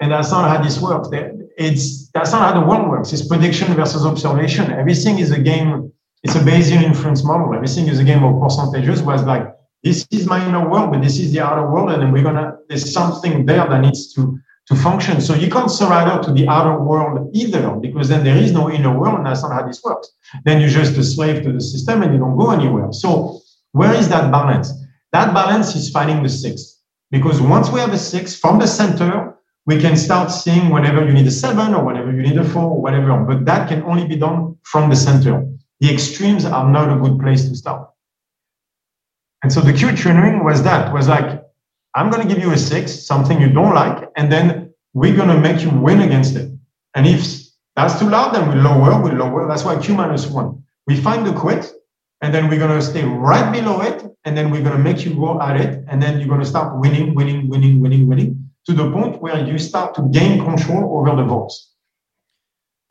And that's not how this works. It's, that's not how the world works. It's prediction versus observation. Everything is a game it's a Bayesian inference model. Everything is a game of percentages. Was like this is my inner world, but this is the outer world, and then we're gonna there's something there that needs to to function. So you can't surrender to the outer world either, because then there is no inner world, and that's not how this works. Then you're just a slave to the system, and you don't go anywhere. So where is that balance? That balance is finding the six, because once we have a six from the center, we can start seeing whenever you need a seven or whenever you need a four or whatever. But that can only be done from the center the extremes are not a good place to start. And so the Q training was that was like, I'm going to give you a six, something you don't like, and then we're going to make you win against it. And if that's too loud, then we lower, we lower. That's why Q minus one. We find the quit, and then we're going to stay right below it, and then we're going to make you go at it, and then you're going to start winning, winning, winning, winning, winning, to the point where you start to gain control over the votes.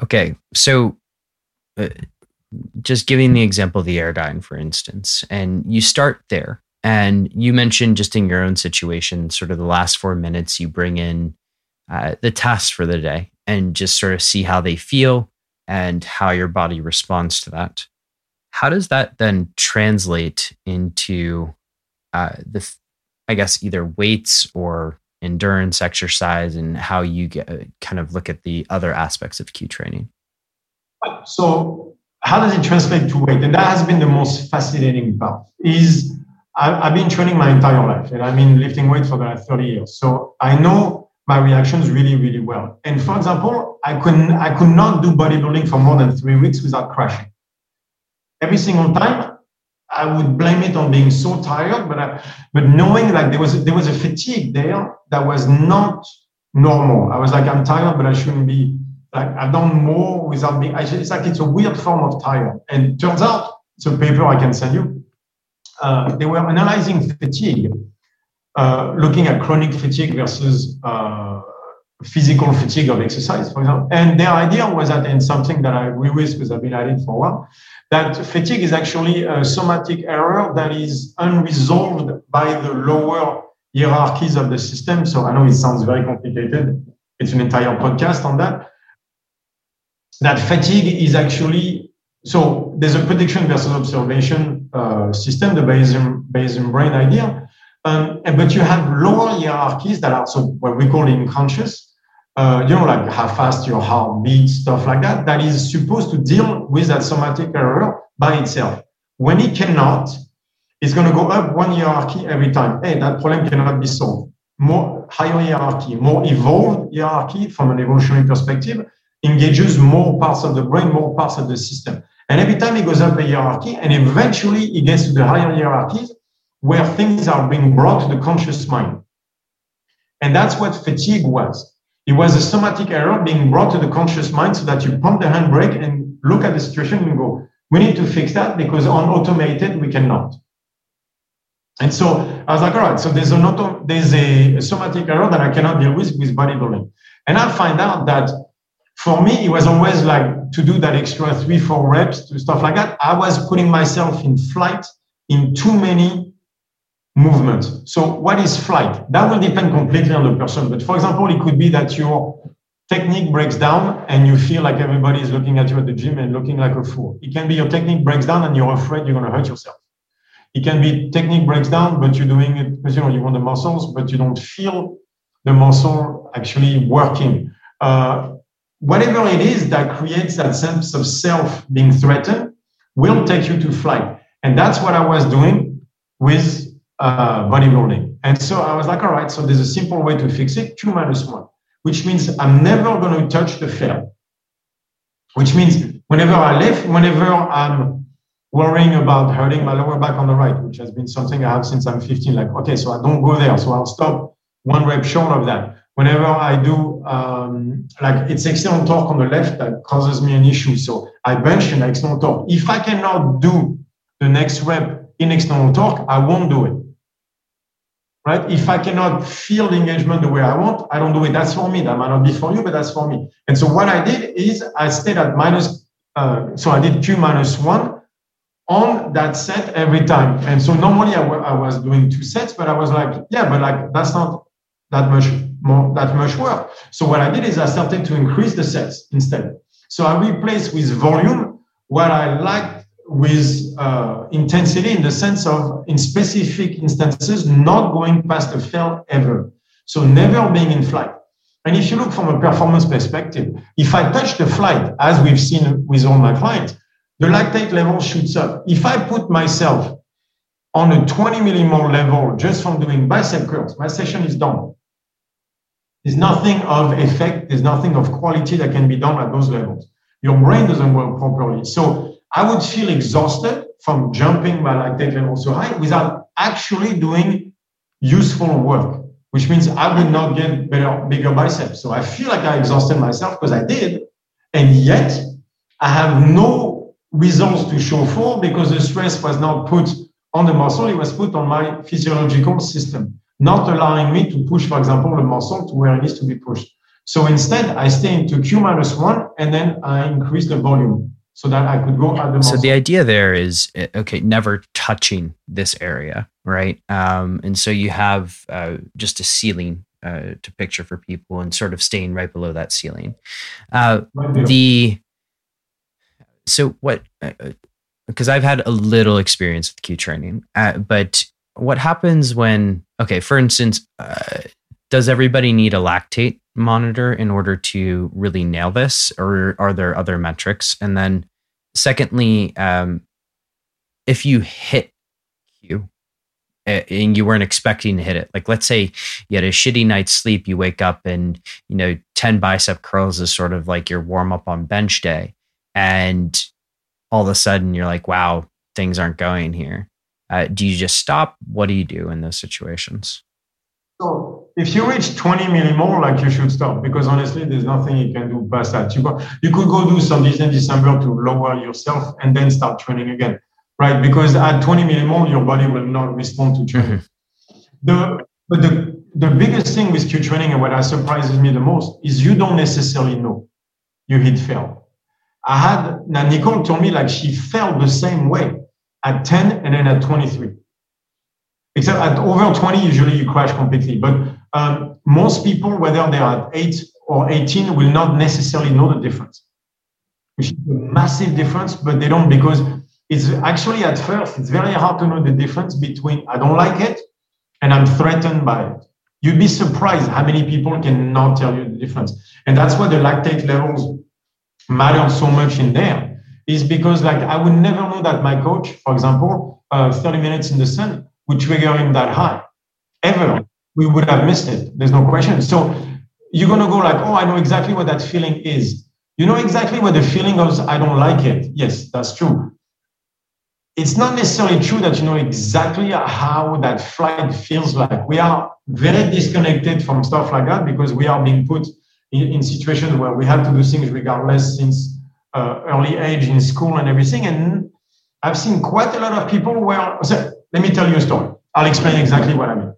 Okay, so uh, just giving the example of the Airdyne, for instance, and you start there. And you mentioned just in your own situation, sort of the last four minutes, you bring in uh, the tasks for the day and just sort of see how they feel and how your body responds to that. How does that then translate into uh, the, I guess, either weights or endurance exercise and how you get, kind of look at the other aspects of Q training? So how does it translate to weight? And that has been the most fascinating part. Is I, have been training my entire life, and I've been lifting weight for the last 30 years. So I know my reactions really, really well. And for example, I couldn't, I could not do bodybuilding for more than three weeks without crashing. Every single time, I would blame it on being so tired, but I, but knowing like there was there was a fatigue there that was not normal. I was like, I'm tired, but I shouldn't be like I've done more without being. It's like it's a weird form of tired. And turns out it's a paper I can send you. Uh, they were analyzing fatigue, uh, looking at chronic fatigue versus uh, physical fatigue of exercise, for example. And their idea was that, and something that I agree with because I've been at it for a while, that fatigue is actually a somatic error that is unresolved by the lower hierarchies of the system. So I know it sounds very complicated. It's an entire podcast on that that fatigue is actually so there's a prediction versus observation uh, system, the Bayesian, Bayesian brain idea. Um, but you have lower hierarchies that are so what we call unconscious, uh, you know, like how fast your heart beats, stuff like that, that is supposed to deal with that somatic error by itself. When it cannot, it's going to go up one hierarchy every time. Hey, that problem cannot be solved. More higher hierarchy, more evolved hierarchy from an evolutionary perspective, engages more parts of the brain, more parts of the system. And every time he goes up a hierarchy, and eventually he gets to the higher hierarchies where things are being brought to the conscious mind. And that's what fatigue was. It was a somatic error being brought to the conscious mind so that you pump the handbrake and look at the situation and go, we need to fix that because on automated, we cannot. And so I was like, all right, so there's, an auto, there's a, somatic error that I cannot deal with with bodybuilding. And I find out that for me, it was always like to do that extra three, four reps to stuff like that. I was putting myself in flight in too many movements. So what is flight? That will depend completely on the person. But for example, it could be that your technique breaks down and you feel like everybody is looking at you at the gym and looking like a fool. It can be your technique breaks down and you're afraid you're going to hurt yourself. It can be technique breaks down, but you're doing it because you know you want the muscles, but you don't feel the muscle actually working. Uh, whatever it is that creates that sense of self being threatened will take you to flight. And that's what I was doing with uh, bodybuilding. And so I was like, all right, so there's a simple way to fix it, Q minus one, which means I'm never going to touch the fail. Which means whenever I lift, whenever I'm worrying about hurting my lower back on the right, which has been something I have since I'm 15, like, okay, so I don't go there. So I'll stop one rep short of that. Whenever I do, um, like it's external torque on the left that causes me an issue. So I bench an external torque. If I cannot do the next rep in external torque, I won't do it. Right? If I cannot feel the engagement the way I want, I don't do it. That's for me. That might not be for you, but that's for me. And so what I did is I stayed at minus, uh, so I did Q minus one on that set every time. And so normally I, w- I was doing two sets, but I was like, yeah, but like that's not that much more, that much work. So what I did is I started to increase the sets instead. So I replaced with volume what I liked with uh, intensity in the sense of in specific instances not going past a fail ever so never being in flight and if you look from a performance perspective if i touch the flight as we've seen with all my clients the lactate level shoots up if i put myself on a 20 millimole level just from doing bicep curls my session is done there's nothing of effect there's nothing of quality that can be done at those levels your brain doesn't work properly so I would feel exhausted from jumping my lactate level so high without actually doing useful work, which means I would not get better, bigger biceps. So I feel like I exhausted myself because I did. And yet I have no results to show for because the stress was not put on the muscle, it was put on my physiological system, not allowing me to push, for example, the muscle to where it needs to be pushed. So instead, I stay into Q minus one and then I increase the volume so that I could go at the So the idea there is eh, okay, never touching this area, right? Um, and so you have uh, just a ceiling uh, to picture for people, and sort of staying right below that ceiling. Uh, the so what? Because uh, uh, I've had a little experience with Q training, uh, but what happens when? Okay, for instance, does everybody need a lactate monitor in order to really nail this, or are there other metrics? And then, secondly, um, if you hit Q and you weren't expecting to hit it, like let's say you had a shitty night's sleep, you wake up and you know ten bicep curls is sort of like your warm up on bench day, and all of a sudden you're like, wow, things aren't going here. Uh, do you just stop? What do you do in those situations? So if you reach 20 millimole, like you should stop because honestly, there's nothing you can do past that. You, go, you could go do some Disney December to lower yourself and then start training again, right? Because at 20 millimole, your body will not respond to training. Mm-hmm. The, but the, the biggest thing with Q training and what surprises me the most is you don't necessarily know you hit fail. I had, now Nicole told me like she felt the same way at 10 and then at 23 except at over 20, usually you crash completely. But um, most people, whether they are at 8 or 18, will not necessarily know the difference, which is a massive difference, but they don't because it's actually at first, it's very hard to know the difference between I don't like it and I'm threatened by it. You'd be surprised how many people cannot tell you the difference. And that's why the lactate levels matter so much in there, is because like I would never know that my coach, for example, uh, 30 minutes in the sun, would trigger him that high. Ever. We would have missed it. There's no question. So you're to go like, oh, I know exactly what that feeling is. You know exactly what the feeling of I don't like it. Yes, that's true. It's not necessarily true that you know exactly how that flight feels like. We are very disconnected from stuff like that because we are being put in, in situations where we have to do things regardless since uh, early age in school and everything. And I've seen quite a lot of people where, so let me tell you a story. I'll explain exactly what I mean.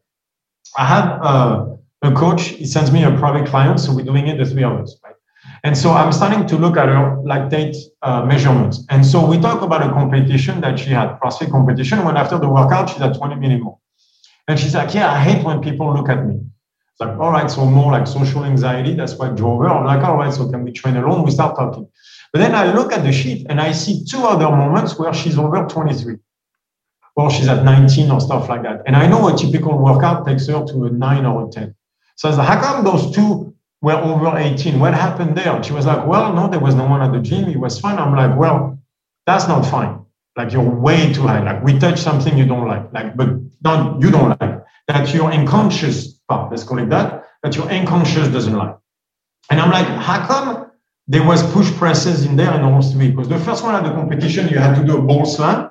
I have uh, a coach, he sends me a private client, so we're doing it the three of us, right? And so I'm starting to look at her lactate uh, measurements. And so we talk about a competition that she had, CrossFit competition, when after the workout, she's at 20 millimole. And she's like, yeah, I hate when people look at me. It's like, all right, so more like social anxiety. That's why I drove her. I'm like, all right, so can we train alone? We start talking. But then I look at the sheet and I see two other moments where she's over 23 or she's at 19 or stuff like that. And I know a typical workout takes her to a nine or a 10. So I like, how come those two were over 18? What happened there? She was like, well, no, there was no one at the gym. It was fine. I'm like, well, that's not fine. like you're way too high. Like we touch something you don't like, like but not you don't like. That your unconscious part, let's call it that, that your unconscious doesn't like. And I'm like, how come there was push presses in there in almost three? Because the first one at the competition, you had to do a ball slam.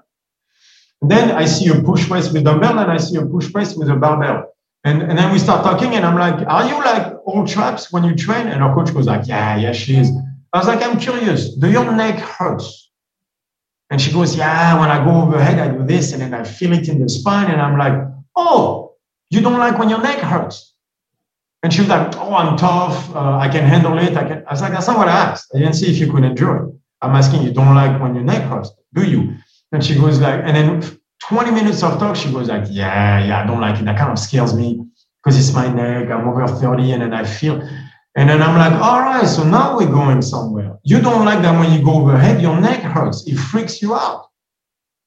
Then I see a push press with dumbbell and I see a push press with a barbell. And, and then we start talking and I'm like, are you like all traps when you train? And our coach was like, yeah, yeah, she is. I was like, I'm curious. Do your neck hurts? And she goes, yeah, when I go overhead, I do this and then I feel it in the spine. And I'm like, oh, you don't like when your neck hurts? And she was like, oh, I'm tough. Uh, I can handle it. I can. I was like, that's not what I asked. I didn't see if you could endure it. I'm asking you don't like when your neck hurts, do you? And she goes like, and then 20 minutes of talk, she goes like, yeah, yeah, I don't like it. That kind of scares me because it's my neck. I'm over 30 and then I feel, and then I'm like, all right, so now we're going somewhere. You don't like that when you go overhead, your neck hurts. It freaks you out.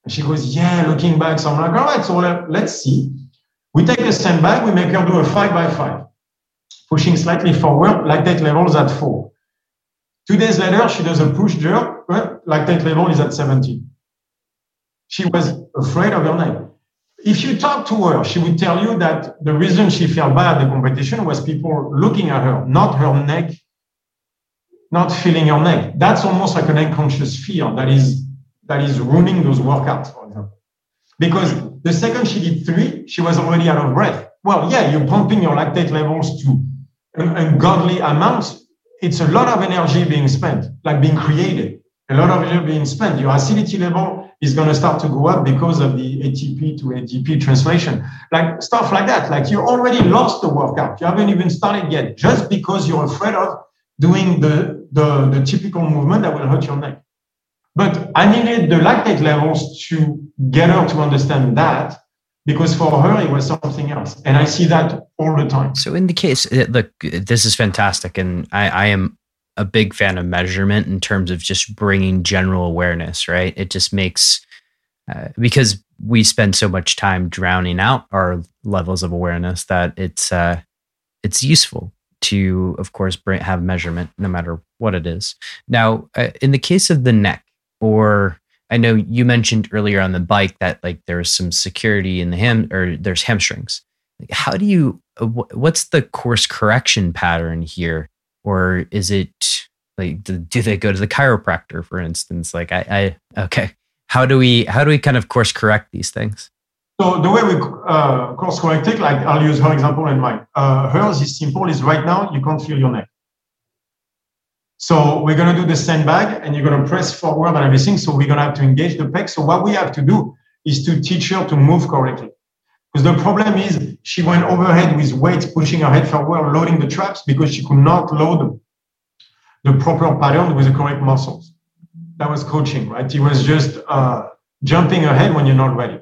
And she goes, yeah, looking back. So I'm like, all right, so let's see. We take a stand back, we make her do a five by five, pushing slightly forward, lactate levels at four. Two days later, she does a push jerk, lactate level is at 17. She was afraid of her neck. If you talk to her, she would tell you that the reason she felt bad at the competition was people looking at her, not her neck, not feeling her neck. That's almost like an unconscious fear that is that is ruining those workouts, for example. Because the second she did three, she was already out of breath. Well, yeah, you're pumping your lactate levels to ungodly amounts. It's a lot of energy being spent, like being created. A lot of energy being spent. Your acidity level is going to start to go up because of the ATP to ADP translation. Like stuff like that. Like you already lost the workout. You haven't even started yet just because you're afraid of doing the, the, the typical movement that will hurt your neck. But I needed the lactate levels to get her to understand that because for her it was something else and i see that all the time so in the case uh, look this is fantastic and i, I am a big fan of measurement in terms of just bringing general awareness, right? It just makes, uh, because we spend so much time drowning out our levels of awareness that it's, uh, it's useful to, of course, bring, have measurement no matter what it is. Now, uh, in the case of the neck, or I know you mentioned earlier on the bike that like there's some security in the ham or there's hamstrings. Like, how do you? Uh, what's the course correction pattern here? Or is it like do they go to the chiropractor for instance? Like i, I okay. How do we how do we kind of course correct these things? So the way we uh, course correct it like i'll use her example and mine. Uh, hers is simple is right now you can't feel your neck so we're going to do the sandbag and you're going to press forward and everything so we're going to have to engage the pec so what we have to do is to teach her to move correctly because the problem is she went overhead with weights pushing her head forward, loading the traps because she could not load the proper pattern with the correct muscles. That was coaching, right? It was just uh, jumping ahead when you're not ready.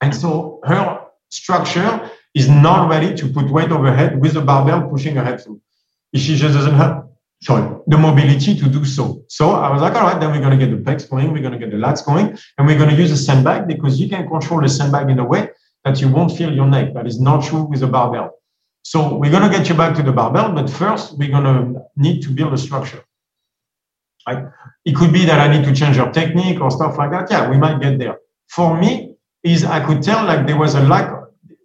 And so her structure is not ready to put weight overhead with the barbell pushing her head through. She just doesn't have sorry, the mobility to do so. So I was like, all right, then we're going to get the pecs going, we're going to get the lats going, and we're going to use a sandbag because you can control the sandbag in a way that you won't feel your neck. That is not true with a barbell. So we're going to get you back to the barbell, but first we're going to need to build a structure. Right? It could be that I need to change your technique or stuff like that. Yeah, we might get there. For me, is I could tell like there was a lack.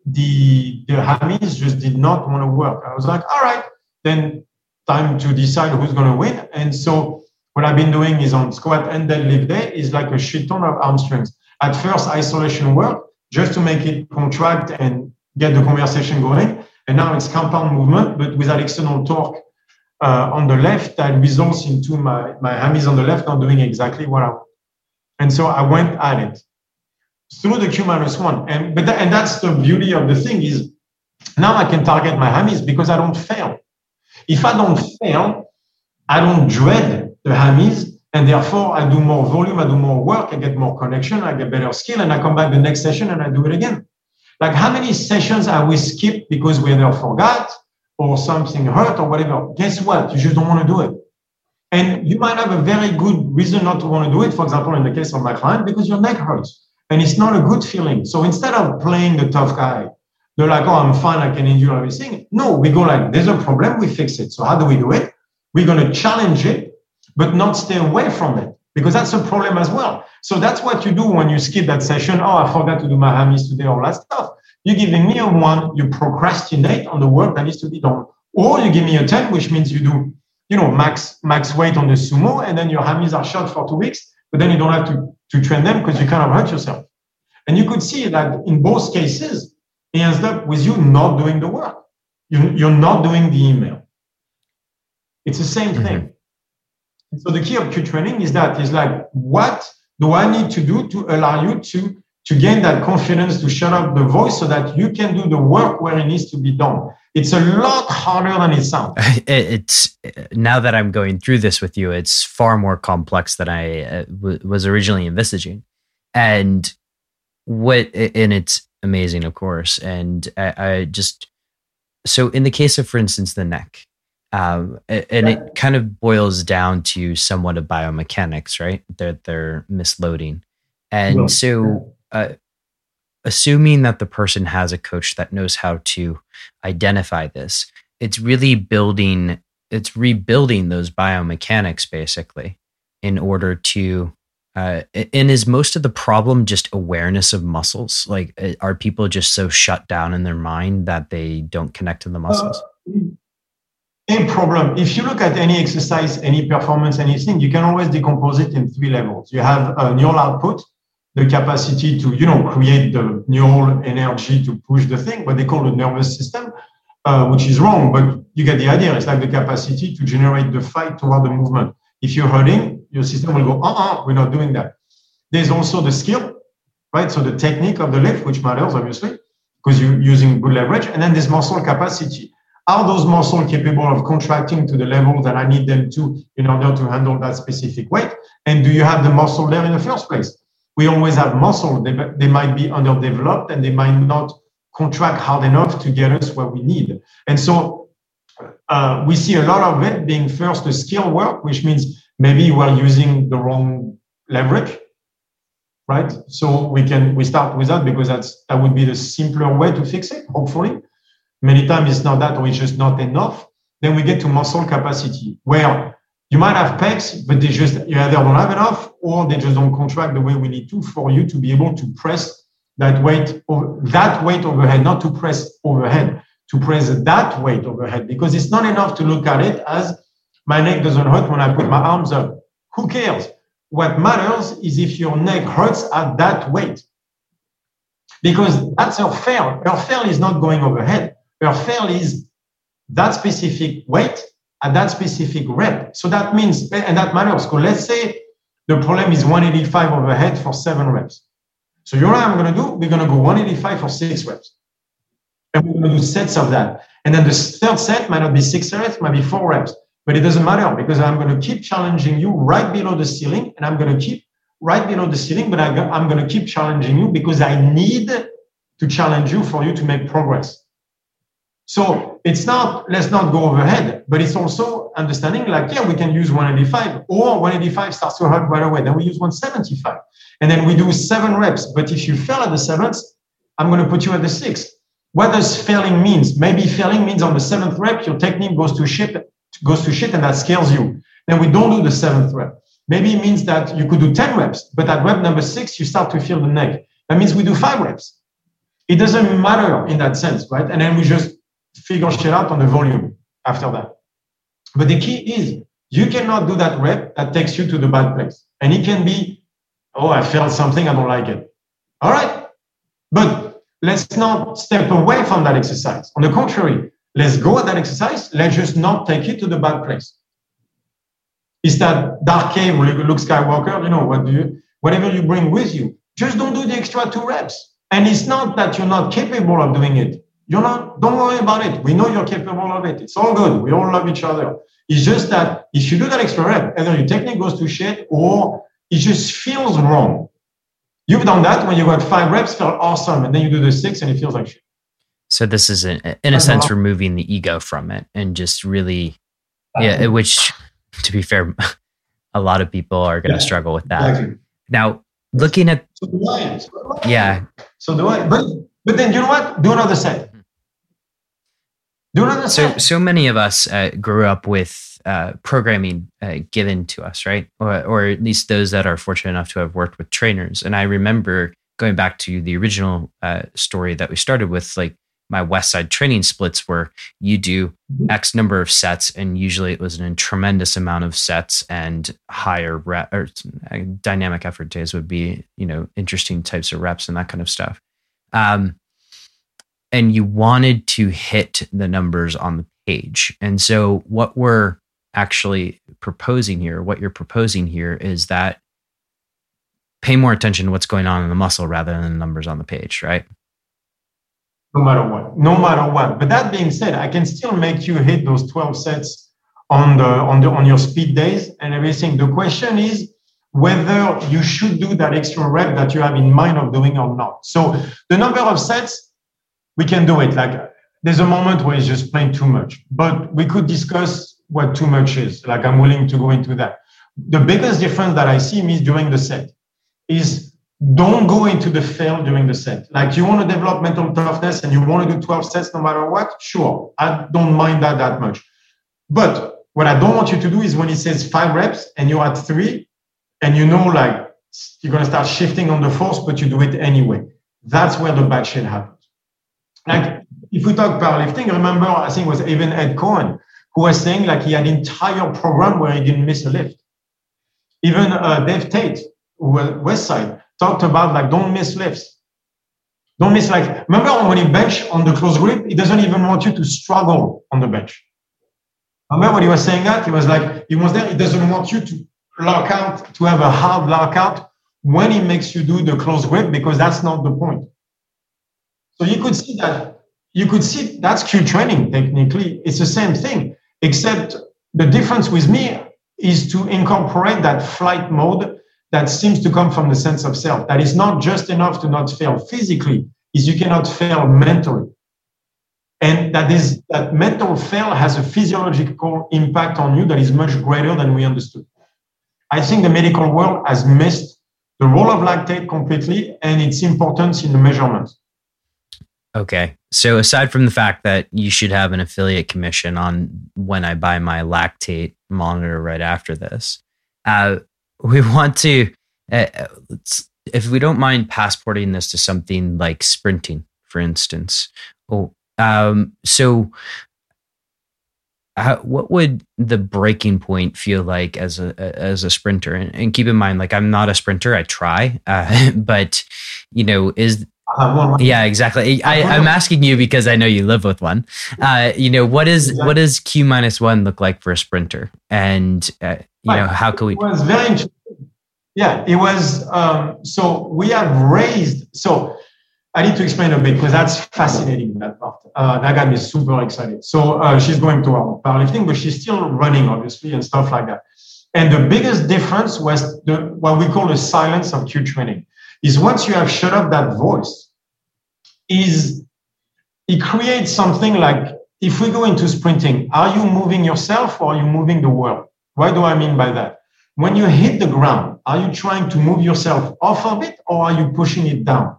The the hammies just did not want to work. I was like, all right, then time to decide who's going to win. And so what I've been doing is on squat and deadlift day is like a shit ton of arm strength. At first, isolation work, just to make it contract and get the conversation going. And now it's compound movement, but with that external torque uh, on the left that results into my, my hammies on the left not doing exactly what I want. And so I went at it through the Q minus one. And, but that, and that's the beauty of the thing is now I can target my hammies because I don't fail. If I don't fail, I don't dread the hammies and therefore, I do more volume, I do more work, I get more connection, I get better skill, and I come back the next session and I do it again. Like how many sessions I we skip because we either forgot or something hurt or whatever? Guess what? You just don't want to do it. And you might have a very good reason not to want to do it. For example, in the case of my client, because your neck hurts and it's not a good feeling. So instead of playing the tough guy, they're like, oh, I'm fine, I can endure everything. No, we go like, there's a problem, we fix it. So how do we do it? We're going to challenge it but not stay away from it because that's a problem as well. So that's what you do when you skip that session. Oh, I forgot to do my hammies today, all that stuff. You're giving me a one, you procrastinate on the work that needs to be done. Or you give me a 10, which means you do, you know, max max weight on the sumo, and then your hammies are shot for two weeks, but then you don't have to, to train them because you kind of hurt yourself. And you could see that in both cases, it ends up with you not doing the work. You, you're not doing the email. It's the same mm-hmm. thing. So the key of Q training is that is like, what do I need to do to allow you to to gain that confidence to shut up the voice so that you can do the work where it needs to be done. It's a lot harder than it sounds. [laughs] It's now that I'm going through this with you, it's far more complex than I uh, w- was originally envisaging, and what and it's amazing, of course. And I, I just so in the case of, for instance, the neck, um, and it kind of boils down to somewhat of biomechanics, right? They're they're misloading, and so uh, assuming that the person has a coach that knows how to identify this, it's really building, it's rebuilding those biomechanics basically in order to. Uh, and is most of the problem just awareness of muscles? Like, uh, are people just so shut down in their mind that they don't connect to the muscles? Uh, a problem. If you look at any exercise, any performance, anything, you can always decompose it in three levels. You have a neural output, the capacity to, you know, create the neural energy to push the thing, what they call the nervous system, uh, which is wrong, but you get the idea. It's like the capacity to generate the fight toward the movement. If you're hurting, your system will go, uh-uh, we're not doing that. There's also the skill, right? So the technique of the lift, which matters, obviously, because you're using good leverage. And then there's muscle capacity. Are those muscles capable of contracting to the level that I need them to in order to handle that specific weight? And do you have the muscle there in the first place? we always have muscle. They, they might be underdeveloped and they might not contract hard enough to get us where we need. And so uh, we see a lot of it being first a skill work, which means maybe you are using the wrong leverage, right? So we can we start with that because that's that would be the simpler way to fix it. Hopefully, many times it's not that or it's just not enough. Then we get to muscle capacity, where you might have pecs, but they just you either don't have enough or they just don't contract the way we need to for you to be able to press that weight that weight overhead, not to press overhead, to press that weight overhead. Because it's not enough to look at it as my neck doesn't hurt when I put my arms up. Who cares? What matters is if your neck hurts at that weight. Because that's her fail. Her fail is not going overhead. Her fail is that specific weight at that specific rep. So that means, and that matters. So let's say the problem is 185 overhead for seven reps. So you know what I'm going to do? We're going to go 185 for six reps. And we're going to do sets of that. And then the third set might not be six reps, might be four reps. But it doesn't matter because I'm going to keep challenging you right below the ceiling. And I'm going to keep right below the ceiling, but I'm going to keep challenging you because I need to challenge you for you to make progress. So it's not, let's not go overhead, but it's also understanding like, yeah, we can use 185 or 185 starts to hurt right away. Then we use 175 and then we do seven reps. But if you fail at the seventh, I'm going to put you at the sixth. What does failing means? Maybe failing means on the seventh rep, your technique goes to shit, goes to shit and that scares you. Then we don't do the seventh rep. Maybe it means that you could do 10 reps, but at rep number six, you start to feel the neck. That means we do five reps. It doesn't matter in that sense, right? And then we just figure shit out on the volume after that. But the key is you cannot do that rep that takes you to the bad place. And it can be, oh, I felt something, I don't like it. All right. But let's not step away from that exercise. On the contrary, let's go at that exercise. Let's just not take it to the bad place. Is that dark cave, Luke Skywalker? You know, what do you, whatever you bring with you, just don't do the extra two reps. And it's not that you're not capable of doing it. You're not, don't worry about it. We know you're capable of it. It's all good. We all love each other. It's just that if you do that extra rep, either your technique goes to shit or it just feels wrong. You've done that when you got five reps, felt awesome, and then you do the six and it feels like shit. So this is, in, in a sense, removing the ego from it and just really, yeah, which, to be fair, [laughs] a lot of people are going to yeah, struggle with that. Exactly. Now, looking at, so do I. So do I. yeah. So do I. But, but then you know what? Do another set. Do another so so many of us uh, grew up with uh, programming uh, given to us, right? Or, or at least those that are fortunate enough to have worked with trainers. And I remember going back to the original uh, story that we started with, like my West Side training splits, were you do. X number of sets, and usually it was a tremendous amount of sets and higher rep or uh, dynamic effort days would be, you know, interesting types of reps and that kind of stuff. Um, and you wanted to hit the numbers on the page. And so, what we're actually proposing here, what you're proposing here is that pay more attention to what's going on in the muscle rather than the numbers on the page, right? No matter what, no matter what. But that being said, I can still make you hit those 12 sets on the on the on your speed days and everything. The question is whether you should do that extra rep that you have in mind of doing or not. So the number of sets, we can do it. Like there's a moment where it's just playing too much, but we could discuss what too much is. Like I'm willing to go into that. The biggest difference that I see is during the set is don't go into the fail during the set. Like you want to develop mental toughness and you want to do 12 sets no matter what, sure. I don't mind that that much. But what I don't want you to do is when it says five reps and you're at three and you know like you're going to start shifting on the force, but you do it anyway. That's where the bad shit happens. Like if we talk powerlifting, remember, I think it was even Ed Coan who was saying like he had an entire program where he didn't miss a lift. Even uh, Dave Tate, West Side, talked about like don't miss lifts. Don't miss like remember when he bench on the close grip, he doesn't even want you to struggle on the bench. Remember when he was saying that? He was like, he was there, he doesn't want you to lock out, to have a hard lockout when he makes you do the close grip, because that's not the point. So you could see that, you could see that's Q training technically. It's the same thing, except the difference with me is to incorporate that flight mode that seems to come from the sense of self. That is not just enough to not fail physically, is you cannot fail mentally. And that is that mental fail has a physiological impact on you that is much greater than we understood. I think the medical world has missed the role of lactate completely and its importance in the measurements. Okay. So aside from the fact that you should have an affiliate commission on when I buy my lactate monitor right after this, uh, we [laughs] want to, uh, if we don't mind passporting this to something like sprinting, for instance. Oh, um, so how, what would the breaking point feel like as a as a sprinter? And, and keep in mind, like I'm not a sprinter. I try, uh, [laughs] but you know, is yeah, exactly. I, I'm asking you because I know you live with one. Uh, you know, what is exactly. what does Q minus one look like for a sprinter? And uh, you know, how can we? It was very interesting. Yeah, it was. Um, so we have raised. So I need to explain a bit because that's fascinating. That part uh, that got me super excited. So uh, she's going to powerlifting, but she's still running, obviously, and stuff like that. And the biggest difference was the what we call the silence of Q training is once you have shut up that voice, is it creates something like if we go into sprinting, are you moving yourself or are you moving the world? What do I mean by that? When you hit the ground, are you trying to move yourself off of it or are you pushing it down?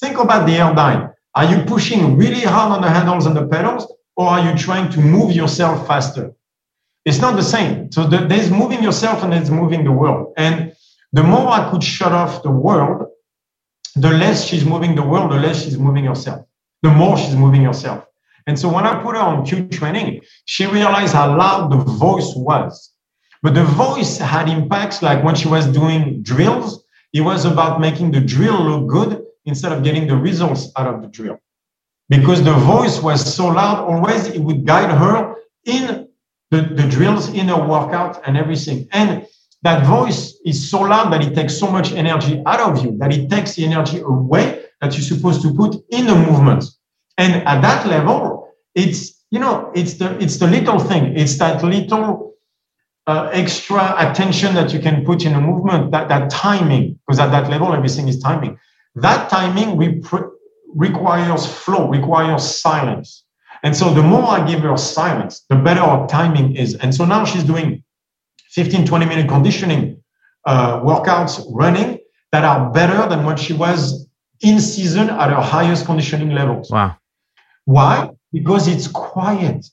Think about the airdyne. Are you pushing really hard on the handles and the pedals or are you trying to move yourself faster? It's not the same. So there's moving yourself and there's moving the world. And the more I could shut off the world, the less she's moving the world, the less she's moving herself, the more she's moving herself. And so when I put her on Q training, she realized how loud the voice was. But the voice had impacts like when she was doing drills, it was about making the drill look good instead of getting the results out of the drill. Because the voice was so loud, always it would guide her in the, the drills, in her workout and everything. And that voice is so loud that it takes so much energy out of you, that it takes the energy away that you're supposed to put in the movement. And at that level, it's, you know, it's the, it's the little thing. It's that little uh, extra attention that you can put in a movement, that, that timing, because at that level, everything is timing. That timing we requires flow, requires silence. And so the more I give her silence, the better our timing is. And so now she's doing 15, 20 minute conditioning uh, workouts running that are better than when she was in season at her highest conditioning levels. Wow. Why? Because it's quiet.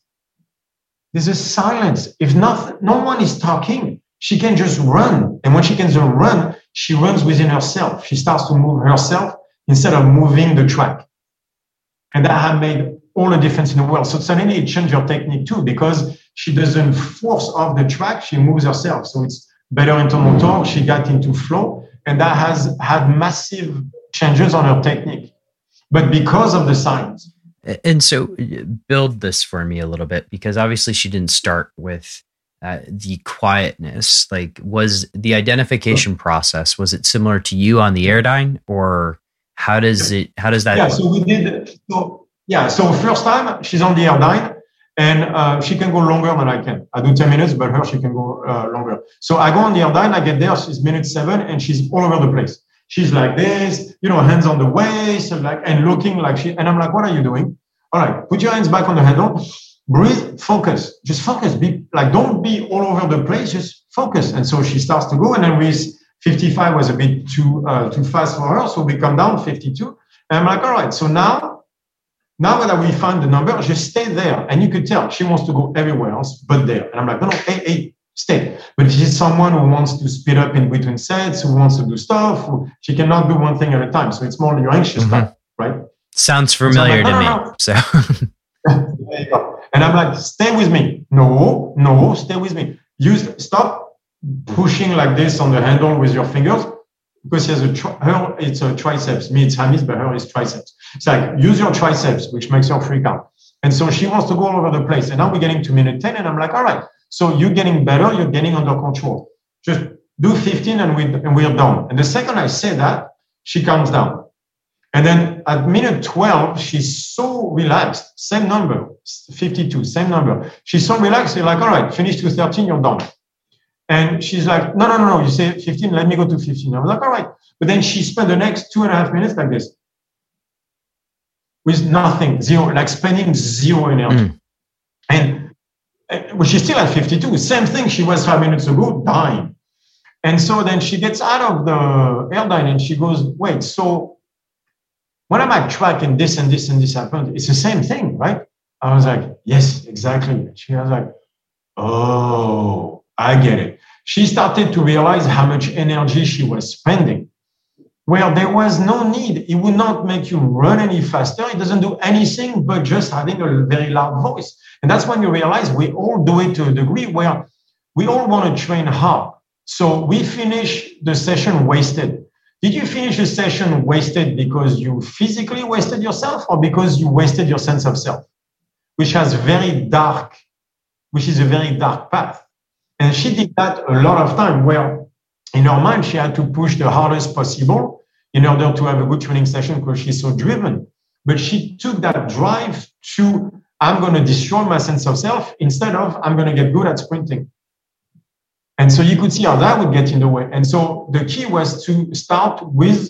there's a silence. If not, no one is talking, she can just run. And when she can just run, she runs within herself. She starts to move herself instead of moving the track. And that had made all the difference in the world. So suddenly it changed her technique too, because she doesn't force off the track, she moves herself. So it's better internal torque. She got into flow, and that has had massive changes on her technique. But because of the science. And so build this for me a little bit, because obviously she didn't start with uh, the quietness like was the identification process was it similar to you on the airdyne or how does it how does that yeah so we did so yeah so first time she's on the airdyne and uh, she can go longer than i can i do 10 minutes but her she can go uh, longer so i go on the airdyne i get there she's minute seven and she's all over the place she's like this you know hands on the waist and like and looking like she and i'm like what are you doing all right put your hands back on the handle breathe, focus, just focus. Be like, don't be all over the place. Just focus. And so she starts to go, and then with 55 was a bit too uh, too fast for her, so we come down 52. And I'm like, all right. So now, now that we find the number, just stay there. And you could tell she wants to go everywhere else but there. And I'm like, no, no, hey, hey, stay. But if she's someone who wants to speed up in between sets, who wants to do stuff, who, she cannot do one thing at a time. So it's more your anxious mm-hmm. type, right? Sounds familiar so like, no, to no, me. So. [laughs] And I'm like, stay with me. No, no, stay with me. Use stop pushing like this on the handle with your fingers because she has a tri- her it's a triceps. Me it's hammies, but her is triceps. It's like use your triceps, which makes her freak out. And so she wants to go all over the place. And now we're getting to minute 10, and I'm like, all right, so you're getting better, you're getting under control. Just do 15 and we and we're done. And the second I say that, she calms down. And then at minute 12, she's so relaxed, same number, 52, same number. She's so relaxed, you're like, all right, finish to 13, you're done. And she's like, no, no, no, no, you say 15, let me go to 15. I was like, all right. But then she spent the next two and a half minutes like this with nothing, zero, like spending zero energy. Mm. And well, she's still at 52. Same thing she was five minutes ago, dying. And so then she gets out of the airdyne and she goes, wait, so when I'm at track and this and this and this happened, it's the same thing, right? I was like, yes, exactly. She was like, oh, I get it. She started to realize how much energy she was spending. Well, there was no need. It would not make you run any faster. It doesn't do anything but just having a very loud voice. And that's when you realize we all do it to a degree where we all want to train hard. So we finish the session wasted. Did you finish a session wasted because you physically wasted yourself or because you wasted your sense of self, which has very dark, which is a very dark path. And she did that a lot of time where in her mind, she had to push the hardest possible in order to have a good training session because she's so driven. But she took that drive to, I'm going to destroy my sense of self instead of, I'm going to get good at sprinting. And so you could see how that would get in the way. And so the key was to start with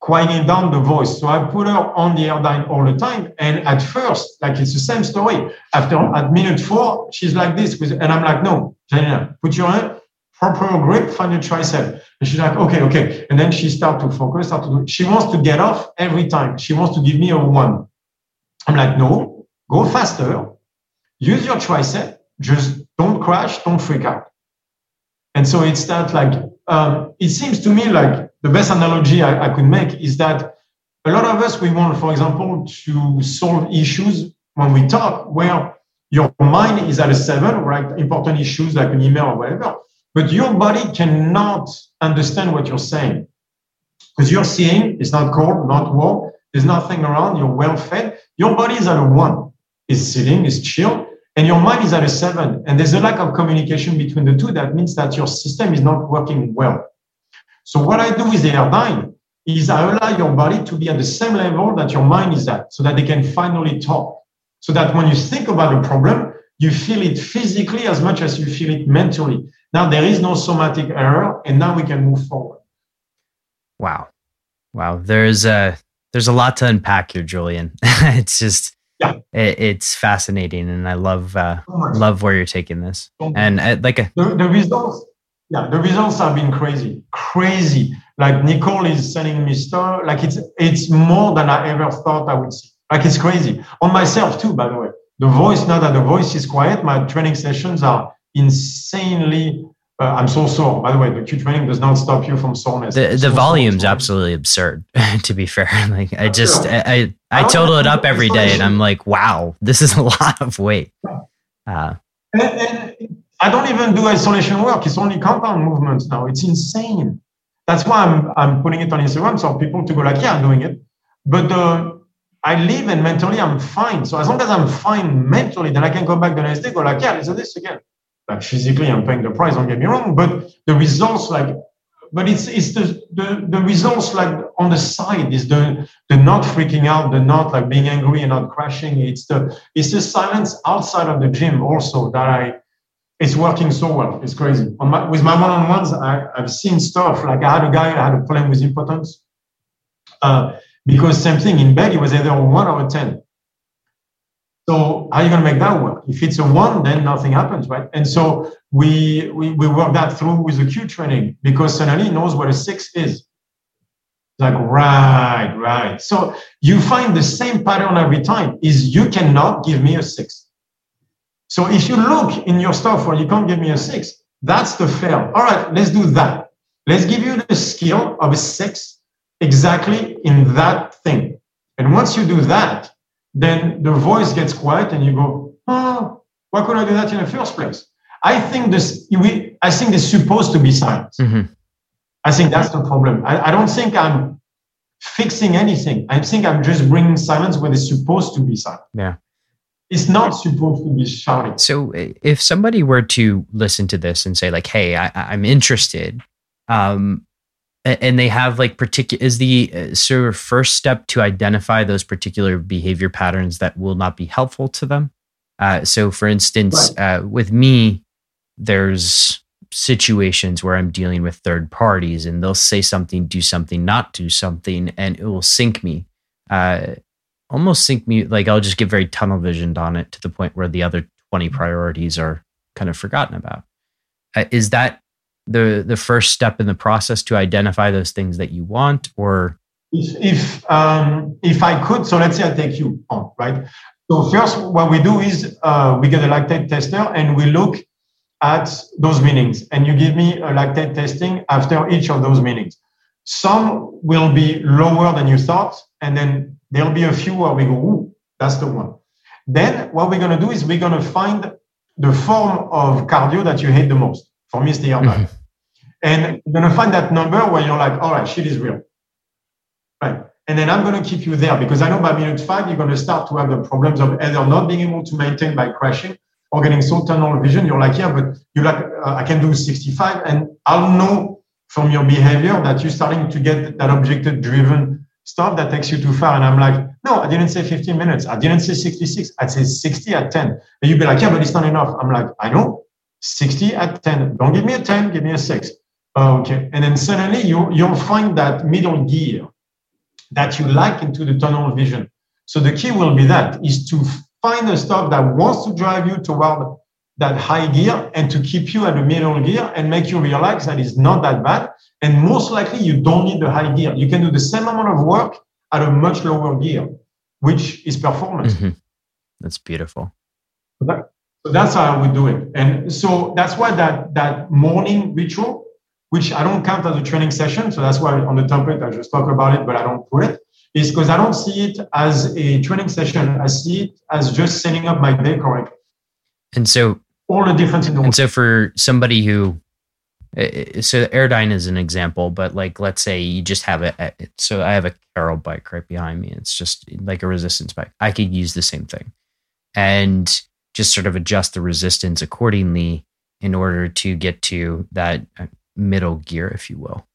quieting down the voice. So I put her on the airdyne all the time. And at first, like it's the same story. After at minute four, she's like this with, and I'm like, no, Janina, put your hand, proper grip, find your tricep. And she's like, okay, okay. And then she start to focus, start to do, she wants to get off every time. She wants to give me a one. I'm like, no, go faster. Use your tricep. Just don't crash. Don't freak out. And so it's that like, um, it seems to me like the best analogy I, I, could make is that a lot of us, we want, for example, to solve issues when we talk where your mind is at a seven, right? Important issues like an email or whatever, but your body cannot understand what you're saying because you're seeing it's not cold, not warm, there's nothing around, you're well fed. Your body is at a one, is sitting, is chill, and your mind is at a seven, and there's a lack of communication between the two, that means that your system is not working well. So what I do with the airdyne is I allow your body to be at the same level that your mind is at, so that they can finally talk. So that when you think about a problem, you feel it physically as much as you feel it mentally. Now there is no somatic error, and now we can move forward. Wow, wow. There's a there's a lot to unpack here, Julian. [laughs] it's just yeah. it, it's fascinating and i love uh, love where you're taking this. And uh, like a, the, the results yeah the results have been crazy. Crazy. Like nicole is sending me stuff. Like it's it's more than i ever thought i would see. Like it's crazy. On myself too by the way. The voice, now that the voice is quiet, my training sessions are insanely. Uh, I'm so sore. By the way, the Q training does not stop you from soreness. The the so volume's sore. absolutely absurd. [laughs] to be fair, [laughs] like I just Sure. I I, I don't total it up every day, and I'm like, wow, [laughs] this is a lot of weight. Uh, And, and I don't even do isolation work. It's only compound movements now. It's insane. That's why I'm I'm putting it on Instagram so people to go like, yeah, I'm doing it. But uh, I live and mentally I'm fine. So as long as I'm fine mentally, then I can go back the next day, go like, yeah, let's do this again. Like physically, I'm paying the price. Don't get me wrong, but the results like. But it's it's the, the the results like on the side is the the not freaking out, the not like being angry and not crashing. It's the it's the silence outside of the gym also that I it's working so well. It's crazy. On my, with my one-on-ones, I, I've seen stuff like I had a guy who had a problem with impotence uh, because same thing in bed, it was either one or ten. So how are you going to make that work? If it's a one, then nothing happens, right? And so we we, we work that through with the Q training because suddenly he knows what a six is. Like right, right. So you find the same pattern every time. Is you cannot give me a six. So if you look in your stuff where you can't give me a six, that's the fail. All right, let's do that. Let's give you the skill of a six exactly in that thing. And once you do that, then the voice gets quiet and you go, oh, why could I do that in the first place? I think this, we, I think it's supposed to be silence. mhm. I think that's the problem. I, I don't think I'm fixing anything. I think I'm just bringing silence where it's supposed to be silent. Yeah. It's not supposed to be shouting. So if somebody were to listen to this and say like, "Hey, I, I'm interested," um, and they have like particular is the uh, sort of first step to identify those particular behavior patterns that will not be helpful to them. Uh, so, for instance, uh, with me, there's situations where I'm dealing with third parties, and they'll say something, do something, not do something, and it will sink me. Uh, almost sink me like I'll just get very tunnel visioned on it to the point where the other 20 priorities are kind of forgotten about. Uh, is that the the first step in the process to identify those things that you want or If if um, if I could, so let's say I take you on, right? So first, what we do is uh, we get a lactate tester and we look at those meanings, and you give me a lactate testing after each of those meanings. Some will be lower than you thought, and then there'll be a few where we go, "Ooh, that's the one." Then what we're going to do is we're going to find the form of cardio that you hate the most. For me, it's the airbag. Mhm. And you're going to find that number where you're like, all right, shit is real. Right. And then I'm going to keep you there because I know by minute five, you're going to start to have the problems of either not being able to maintain by crashing or getting so tunnel vision. You're like, yeah, but you like, uh, I can do 65. And I'll know from your behavior that you're starting to get that objective driven stuff that takes you too far. And I'm like, no, I didn't say 15 minutes. I didn't say 66. I said 60 at 10. And you'd be like, yeah, but it's not enough. I'm like, I know 60 at 10. Don't give me a 10, give me a six. Oh, okay. And then suddenly you, you'll find that middle gear that you like into the tunnel vision. So the key will be that is to find the stuff that wants to drive you toward that high gear and to keep you at the middle gear and make you realize that it's not that bad. And most likely you don't need the high gear. You can do the same amount of work at a much lower gear, which is performance. Mhm. that's beautiful So that's how I would do it. And so that's why that that morning ritual, which I don't count as a training session, so that's why on the template I just talk about it, but I don't put it, is because I don't see it as a training session. I see it as just setting up my day correctly. and so All the difference in the world. and so for somebody who uh, so airdyne is an example but like let's say you just have a so i have a carol bike right behind me it's just like a resistance bike i could use the same thing and just sort of adjust the resistance accordingly in order to get to that middle gear if you will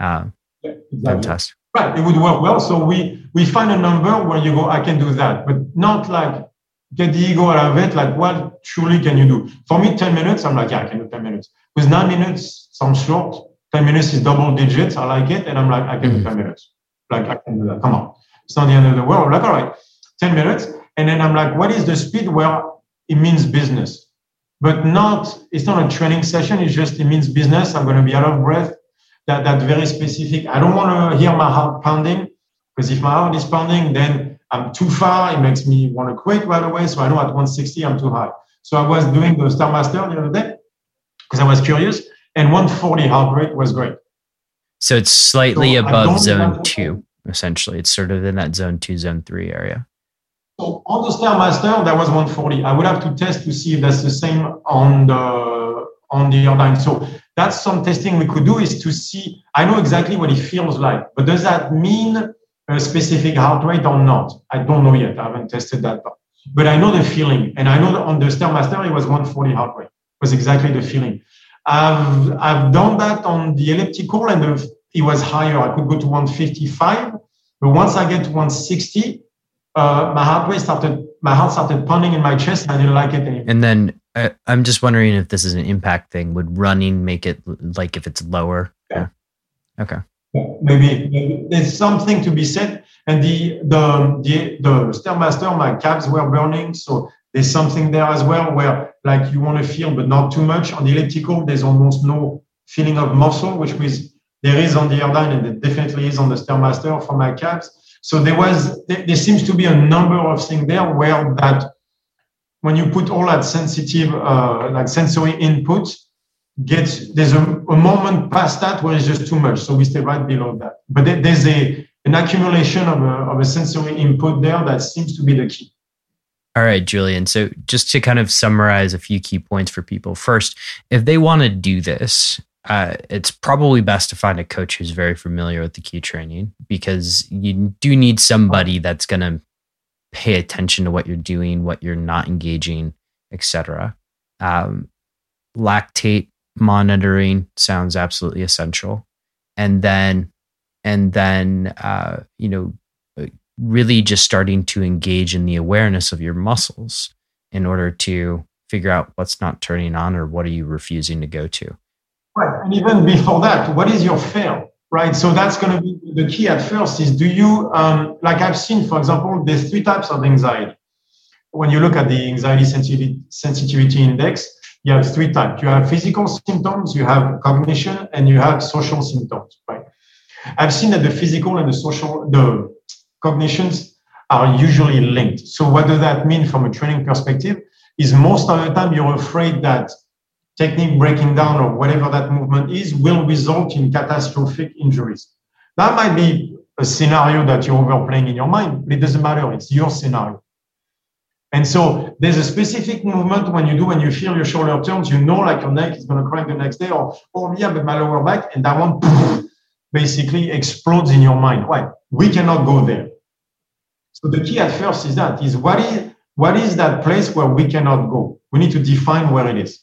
uh, Yeah, exactly. fantastic Right, it would work well. So we we find a number where you go, I can do that, but not like get the ego out of it. Like, what truly can you do? For me, 10 minutes, I'm like, yeah, I can do 10 minutes. With nine minutes, some short. 10 minutes is double digits. I like it. And I'm like, I can do 10 minutes. Like, I can do that. Come on. It's not the end of the world. I'm like, all right, 10 minutes. And then I'm like, what is the speed where it means business? But not, it's not a training session. It's just, it means business. I'm going to be out of breath that, that very specific. I don't want to hear my heart pounding because if my heart is pounding, then I'm too far. It makes me want to quit right away. So I know at 160, I'm too high. So I was doing the Stairmaster the other day because I was curious, and 140 heart rate was great. So it's slightly so above zone two, essentially. It's sort of in that zone two, zone three area. So on the Stairmaster, that was 140. I would have to test to see if that's the same on the on the Airdyne. So that's some testing we could do is to see. I know exactly what it feels like, but does that mean a specific heart rate or not? I don't know yet. I haven't tested that, but I know the feeling, and I know on the Stairmaster it was 140 heart rate. It was exactly the feeling. I've I've done that on the elliptical, and the, it was higher. I could go to 155, but once I get to 160 uh, my heart rate started, my heart started pounding in my chest. I didn't like it anymore. And then uh, I'm just wondering if this is an impact thing. Would running make it like if it's lower? Yeah. Okay. Maybe, maybe, there's something to be said. And the the the the stairmaster, my calves were burning, so there's something there as well where like you want to feel, but not too much. On the elliptical, there's almost no feeling of muscle, which means there is on the Airdyne, and it definitely is on the stairmaster for my calves. So there was there seems to be a number of things there where that when you put all that sensitive uh, like sensory input gets there's a, a, moment past that where it's just too much. So we stay right below that. But there's a an accumulation of a, of a sensory input there that seems to be the key. All right, Julian. So just to kind of summarize a few key points for people. First, if they want to do this, uh, it's probably best to find a coach who's very familiar with the Q training because you do need somebody that's going to pay attention to what you're doing, what you're not engaging, etc. Um, lactate monitoring sounds absolutely essential, and then and then uh, you know really just starting to engage in the awareness of your muscles in order to figure out what's not turning on or what are you refusing to go to Right. And even before that, what is your fear? Right. So that's going to be the key at first is do you, um, like I've seen, for example, there's three types of anxiety. When you look at the anxiety sensitivity, sensitivity index, you have three types. You have physical symptoms, you have cognition, and you have social symptoms. Right. I've seen that the physical and the social, the cognitions are usually linked. So what does that mean from a training perspective? Is most of the time you're afraid that technique breaking down or whatever that movement is will result in catastrophic injuries. That might be a scenario that you're overplaying in your mind, but it doesn't matter. It's your scenario. And so there's a specific movement when you do, when you feel your shoulder turns, you know, like your neck is going to crack the next day, or, oh, yeah, but my lower back, and that one [laughs] basically explodes in your mind. Why? We cannot go there. So the key at first is that is what is what is that place where we cannot go? We need to define where it is.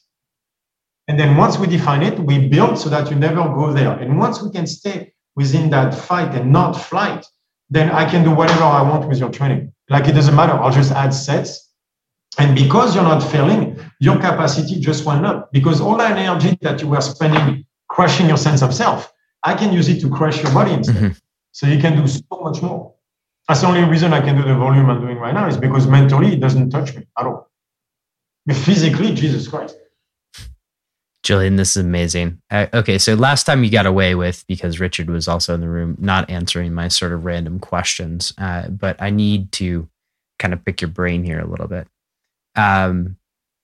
And then once we define it, we build so that you never go there. And once we can stay within that fight and not flight, then I can do whatever I want with your training. Like it doesn't matter. I'll just add sets. And because you're not failing, your capacity just went up because all that energy that you were spending crushing your sense of self, I can use it to crush your body instead. Mm-hmm. So you can do so much more. That's the only reason I can do the volume I'm doing right now is because mentally it doesn't touch me at all. But physically, Jesus Christ. Julian, this is amazing. Uh, okay, so last time you got away with because Richard was also in the room, not answering my sort of random questions. Uh, but I need to kind of pick your brain here a little bit. Um,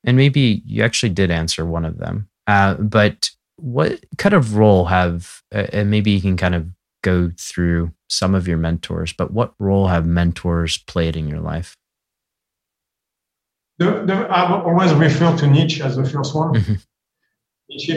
and maybe you actually did answer one of them. Uh, but what kind of role have, uh, and maybe you can kind of go through some of your mentors, but what role have mentors played in your life? The, the, I've always referred to Nietzsche as the first one.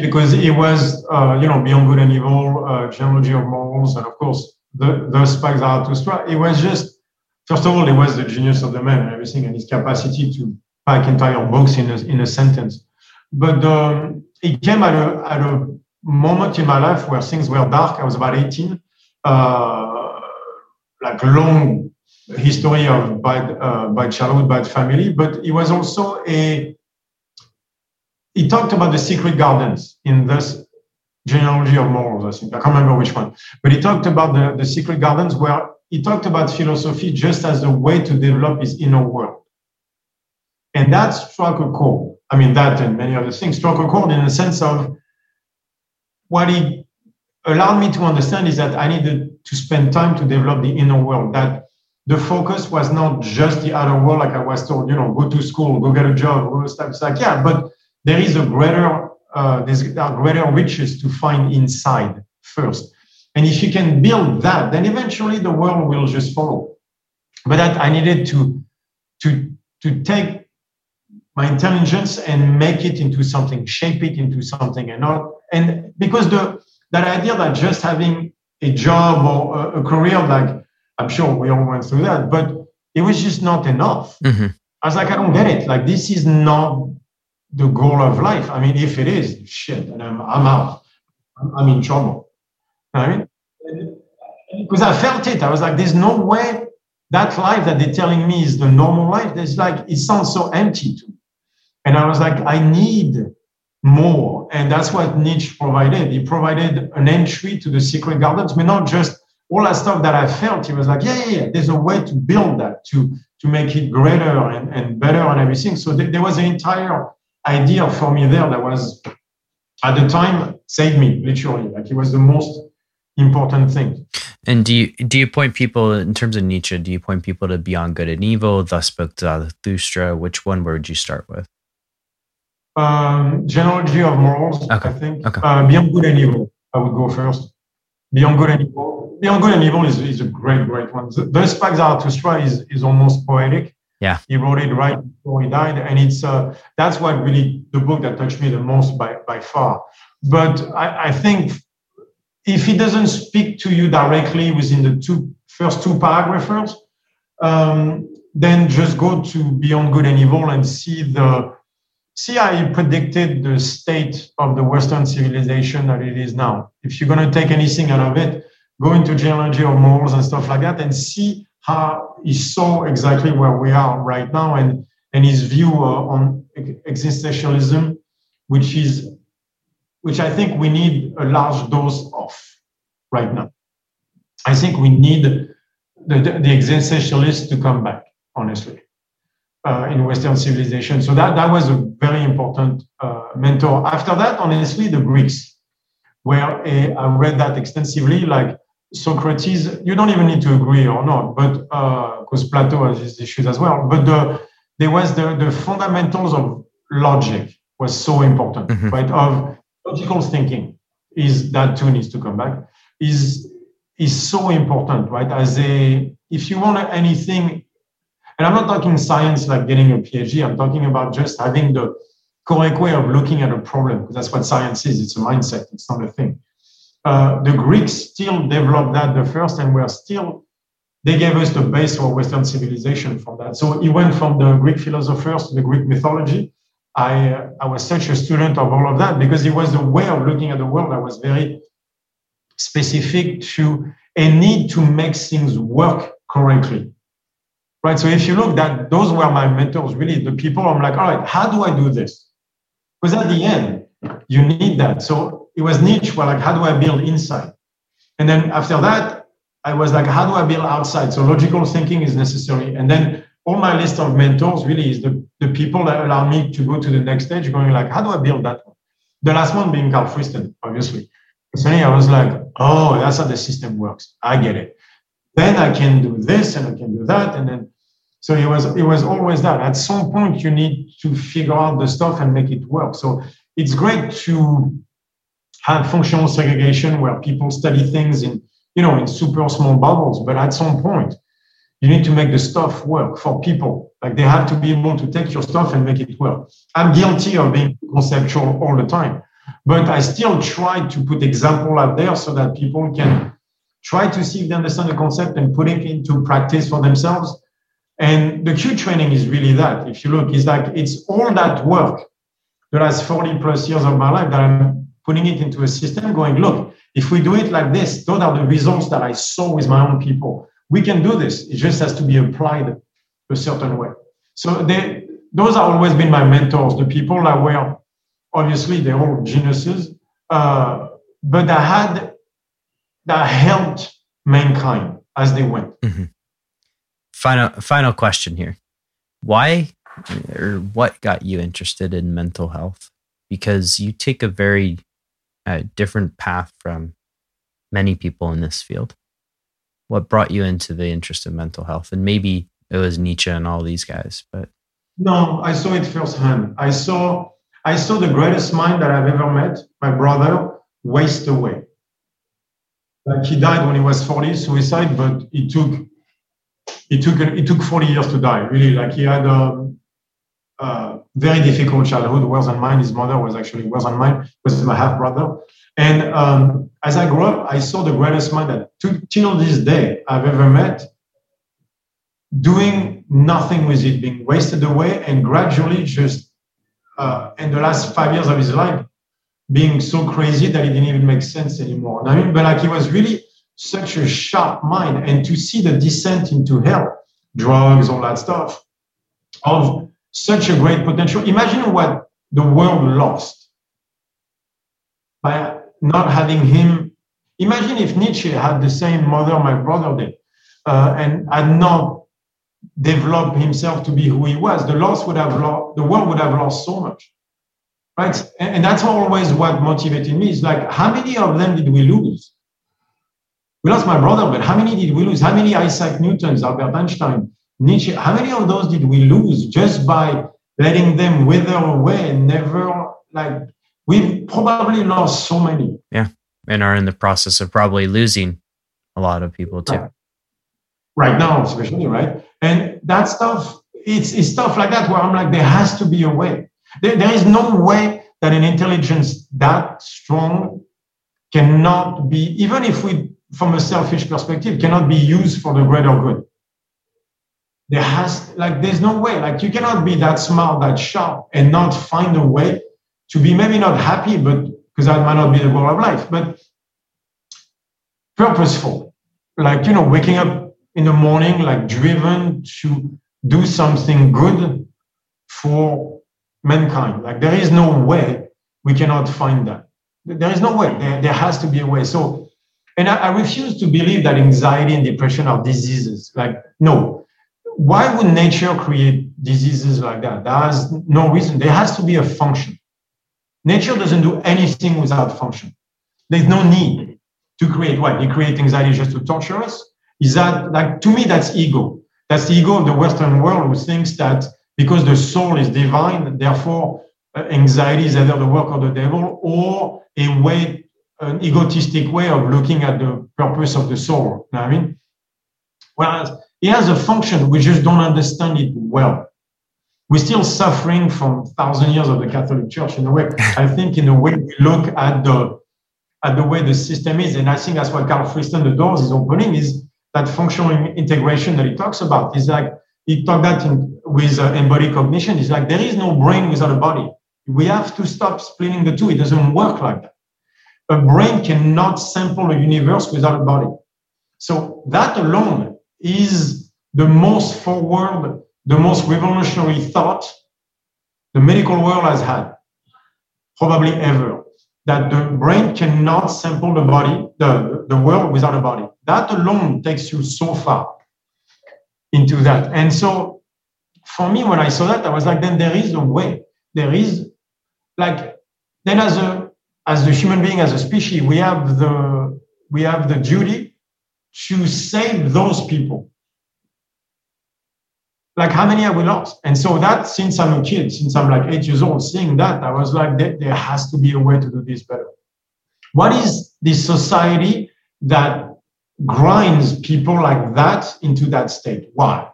Because it was, uh, you know, Beyond Good and Evil, uh, Genealogy of Morals, and of course, the, the Spoke Zarathustra. It was just, first of all, it was the genius of the man and everything, and his capacity to pack entire books in a, in a sentence. But um, it came at a, at a moment in my life where things were dark. I was about 18, uh, like long history of bad, uh, bad childhood, bad family, but it was also a he talked about the secret gardens in this genealogy of morals, I think. I can't remember which one. But he talked about the, the secret gardens where he talked about philosophy just as a way to develop his inner world. And that struck a chord. I mean, that and many other things struck a chord in the sense of what he allowed me to understand is that I needed to spend time to develop the inner world. That the focus was not just the outer world, like I was told, you know, go to school, go get a job, go to stuff. It's like, yeah, but there is a greater, uh, there's greater riches to find inside first. And if you can build that, then eventually the world will just follow. But that I needed to, to, to take my intelligence and make it into something, shape it into something, and not, and because the that idea that just having a job or a, a career, like I'm sure we all went through that, but it was just not enough. Mm-hmm. I was like, I don't get it. Like this is not the goal of life. I mean, if it is, shit, and I'm, I'm out. I'm in trouble. I mean, because I felt it. I was like, there's no way that life that they're telling me is the normal life. There's like, it sounds so empty to me. And I was like, I need more. And that's what Nietzsche provided. He provided an entry to the secret gardens, but not just all that stuff that I felt. He was like, yeah, yeah, yeah. There's a way to build that, to, to make it greater and, and better and everything. So th- there was an entire idea for me there that was, at the time, saved me, literally. Like it was the most important thing. And do you do you point people in terms of Nietzsche? Do you point people to Beyond Good and Evil, Thus Spoke Zarathustra? Which one would you start with? Um, genealogy of morals, okay. I think. Okay. Uh, Beyond Good and Evil, I would go first. Beyond Good and Evil. Beyond Good and Evil is, is a great, great one. Thus Spoke Zarathustra is, is almost poetic. Yeah. He wrote it right before he died. And it's uh, that's what really the book that touched me the most by, by far. But I, I think if he doesn't speak to you directly within the two first two paragraphs, um, then just go to Beyond Good and Evil and see the CIA predicted the state of the Western civilization that it is now. If you're going to take anything out of it, go into genealogy of morals and stuff like that and see how he saw exactly where we are right now and, and his view uh, on existentialism, which is which I think we need a large dose of right now. I think we need the, the, the existentialists to come back, honestly uh, in Western civilization. So that, that was a very important uh, mentor. After that, honestly, the Greeks, where uh, I read that extensively, like Socrates, you don't even need to agree or not, but because uh, Plato has his issues as well. But the, there was the, the fundamentals of logic was so important, mm-hmm. right? Of logical thinking is that too needs to come back is is so important, right? As a if you want anything and I'm not talking science like getting a PhD. I'm talking about just having the correct way of looking at a problem, because that's what science is. It's a mindset. It's not a thing. Uh, the Greeks still developed that the first, and we're still. They gave us the base for Western civilization from that. So it went from the Greek philosophers to the Greek mythology. I, uh, I was such a student of all of that because it was the way of looking at the world that was very specific to a need to make things work correctly right? So if you look, that those were my mentors, really the people. I'm like, all right, how do I do this? Because at the end, you need that. So it was Nietzsche well, like, how do I build inside? And then after that, I was like, how do I build outside? So logical thinking is necessary. And then all my list of mentors really is the, the people that allow me to go to the next stage, going like, how do I build that one? The last one being Karl Friston, obviously. Suddenly I was like, oh, that's how the system works. I get it. Then I can do this and I can do that. And then so it was it was always that. At some point, you need to figure out the stuff and make it work. So it's great to have functional segregation where people study things in you know in super small bubbles. But at some point, you need to make the stuff work for people. Like they have to be able to take your stuff and make it work. I'm guilty of being conceptual all the time, but I still try to put example out there so that people can try to see if they understand the concept and put it into practice for themselves and the Q training is really that. If you look, it's like it's all that work the last 40 plus years of my life that I'm putting it into a system, going, look, if we do it like this, those are the results that I saw with my own people. We can do this. It just has to be applied a certain way. So they, those have always been my mentors, the people that were obviously they're all geniuses, uh, but that had that helped mankind as they went. Mm-hmm final final question here why or what got you interested in mental health because you take a very uh, different path from many people in this field what brought you into the interest of mental health? And maybe it was Nietzsche and all these guys, but no, I saw it firsthand. I saw I saw the greatest mind that I've ever met, my brother, waste away. Like he died when he was 40, suicide, but it took it took it took 40 years to die. Really, like he had a, a very difficult childhood, worse than mine. His mother was actually worse than mine, was my half brother. And um, as I grew up, I saw the greatest mind that to, till this day I've ever met doing nothing with it, being wasted away, and gradually just uh, in the last five years of his life, being so crazy that it didn't even make sense anymore. I mean, but like he was really such a sharp mind, and to see the descent into hell, drugs, all that stuff, of such a great potential. Imagine what the world lost by not having him. Imagine if Nietzsche had the same mother my brother did, uh, and had not developed himself to be who he was. The loss would have lost, the world would have lost so much, right? And, and that's always what motivated me. Is like, how many of them did we lose? We lost my brother, but how many did we lose? How many Isaac Newtons, Albert Einstein, Nietzsche? How many of those did we lose just by letting them wither away and never like? We've probably lost so many. Yeah, and are in the process of probably losing a lot of people too. Right right now, especially, right? And that stuff, it's, it's stuff like that where I'm like, there has to be a way. There, there is no way that an intelligence that strong cannot be, even if we, from a selfish perspective, cannot be used for the greater good. There has, like, there's no way. Like, you cannot be that smart, that sharp, and not find a way to be maybe not happy, but because that might not be the goal of life, but purposeful. Like, you know, waking up in the morning, like driven to do something good for mankind. Like there is no way we cannot find that. There is no way. There, there has to be a way. So, and I, I refuse to believe that anxiety and depression are diseases. Like, no. Why would nature create diseases like that? There's no reason. There has to be a function. Nature doesn't do anything without function. There's no need to create what? You create anxiety just to torture us? is that like to me that's ego that's the ego of the western world who thinks that because the soul is divine therefore uh, anxiety is either the work of the devil or a way an egotistic way of looking at the purpose of the soul you know i mean whereas it has a function we just don't understand it well we're still suffering from thousand years of the catholic church in a way [laughs] i think in a way we look at the at the way the system is and i think that's why karl friston the doors is opening is that functional integration that he talks about is like he talked that in, with uh, embodied cognition. Is like there is no brain without a body. We have to stop splitting the two. It doesn't work like that. A brain cannot sample a universe without a body. So that alone is the most forward, the most revolutionary thought the medical world has had, probably ever that the brain cannot sample the body, the, the world without a body. That alone takes you so far into that. And so for me, when I saw that, I was like, then there is a way. There is like then as a as the human being, as a species, we have the we have the duty to save those people like how many have we lost? And so that since I'm a kid, since I'm like eight years old, seeing that, I was like, there, there has to be a way to do this better. What is this society that grinds people like that into that state? Why?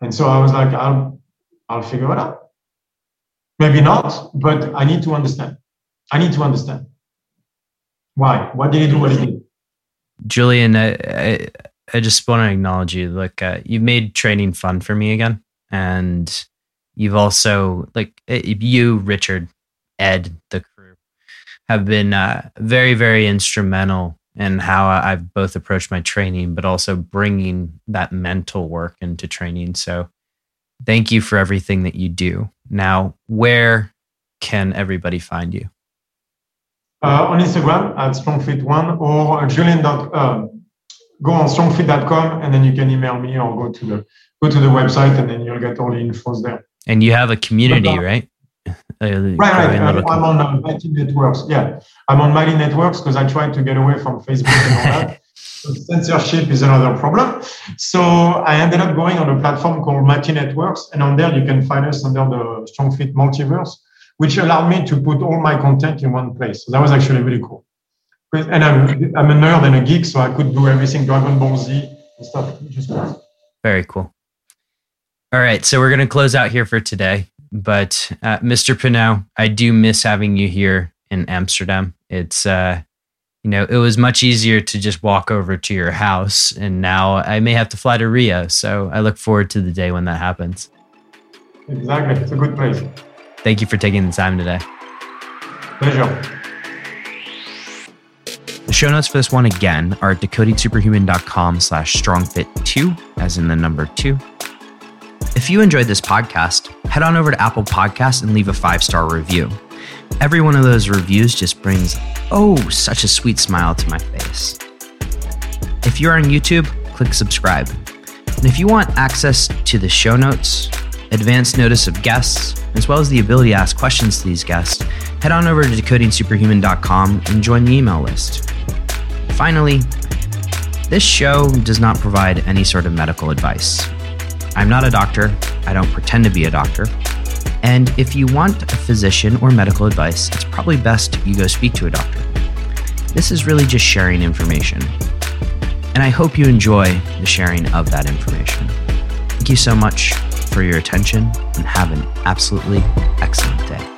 And so I was like, I'll, I'll figure it out. Maybe not, but I need to understand. I need to understand. Why? What did he do? What he? Julian, I, I just want to acknowledge you. Like, uh, you've made training fun for me again, and you've also like you, Richard, Ed, the crew, have been uh, very, very instrumental in how I've both approached my training, but also bringing that mental work into training. So, thank you for everything that you do. Now, where can everybody find you? Uh, on Instagram at strongfit1 or julian.com go on strongfit.com and then you can email me or go to the go to the website and then you'll get all the infos there. And you have a community, but, uh, right? right, right. I'm, I'm on uh, Mighty Networks. Yeah, I'm on Mighty Networks because I tried to get away from Facebook and all that. censorship is another problem. So I ended up going on a platform called Mighty Networks, and on there you can find us under the StrongFit Multiverse, which allowed me to put all my content in one place. So that was actually really cool. And I'm, I'm a nerd and a geek, so I could do everything Dragon Ball Z and stuff. Just Very cool. All right, so we're going to close out here for today. But uh, Mr. Pineau, I do miss having you here in Amsterdam. It's uh, you know, it was much easier to just walk over to your house. And now I may have to fly to Rio. So I look forward to the day when that happens. Exactly. It's a good place. Thank you for taking the time today. Pleasure. The show notes for this one again are at decodingsuperhuman.com slash strongfit2, as in the number two. If you enjoyed this podcast, head on over to Apple Podcasts and leave a five star review. Every one of those reviews just brings, oh, such a sweet smile to my face. If you're on YouTube, click subscribe. And if you want access to the show notes, advance notice of guests, as well as the ability to ask questions to these guests, head on over to decodingsuperhuman.com and join the email list. Finally, this show does not provide any sort of medical advice. I'm not a doctor, I don't pretend to be a doctor. And if you want a physician or medical advice, it's probably best you go speak to a doctor. This is really just sharing information. And I hope you enjoy the sharing of that information. Thank you so much for your attention and have an absolutely excellent day.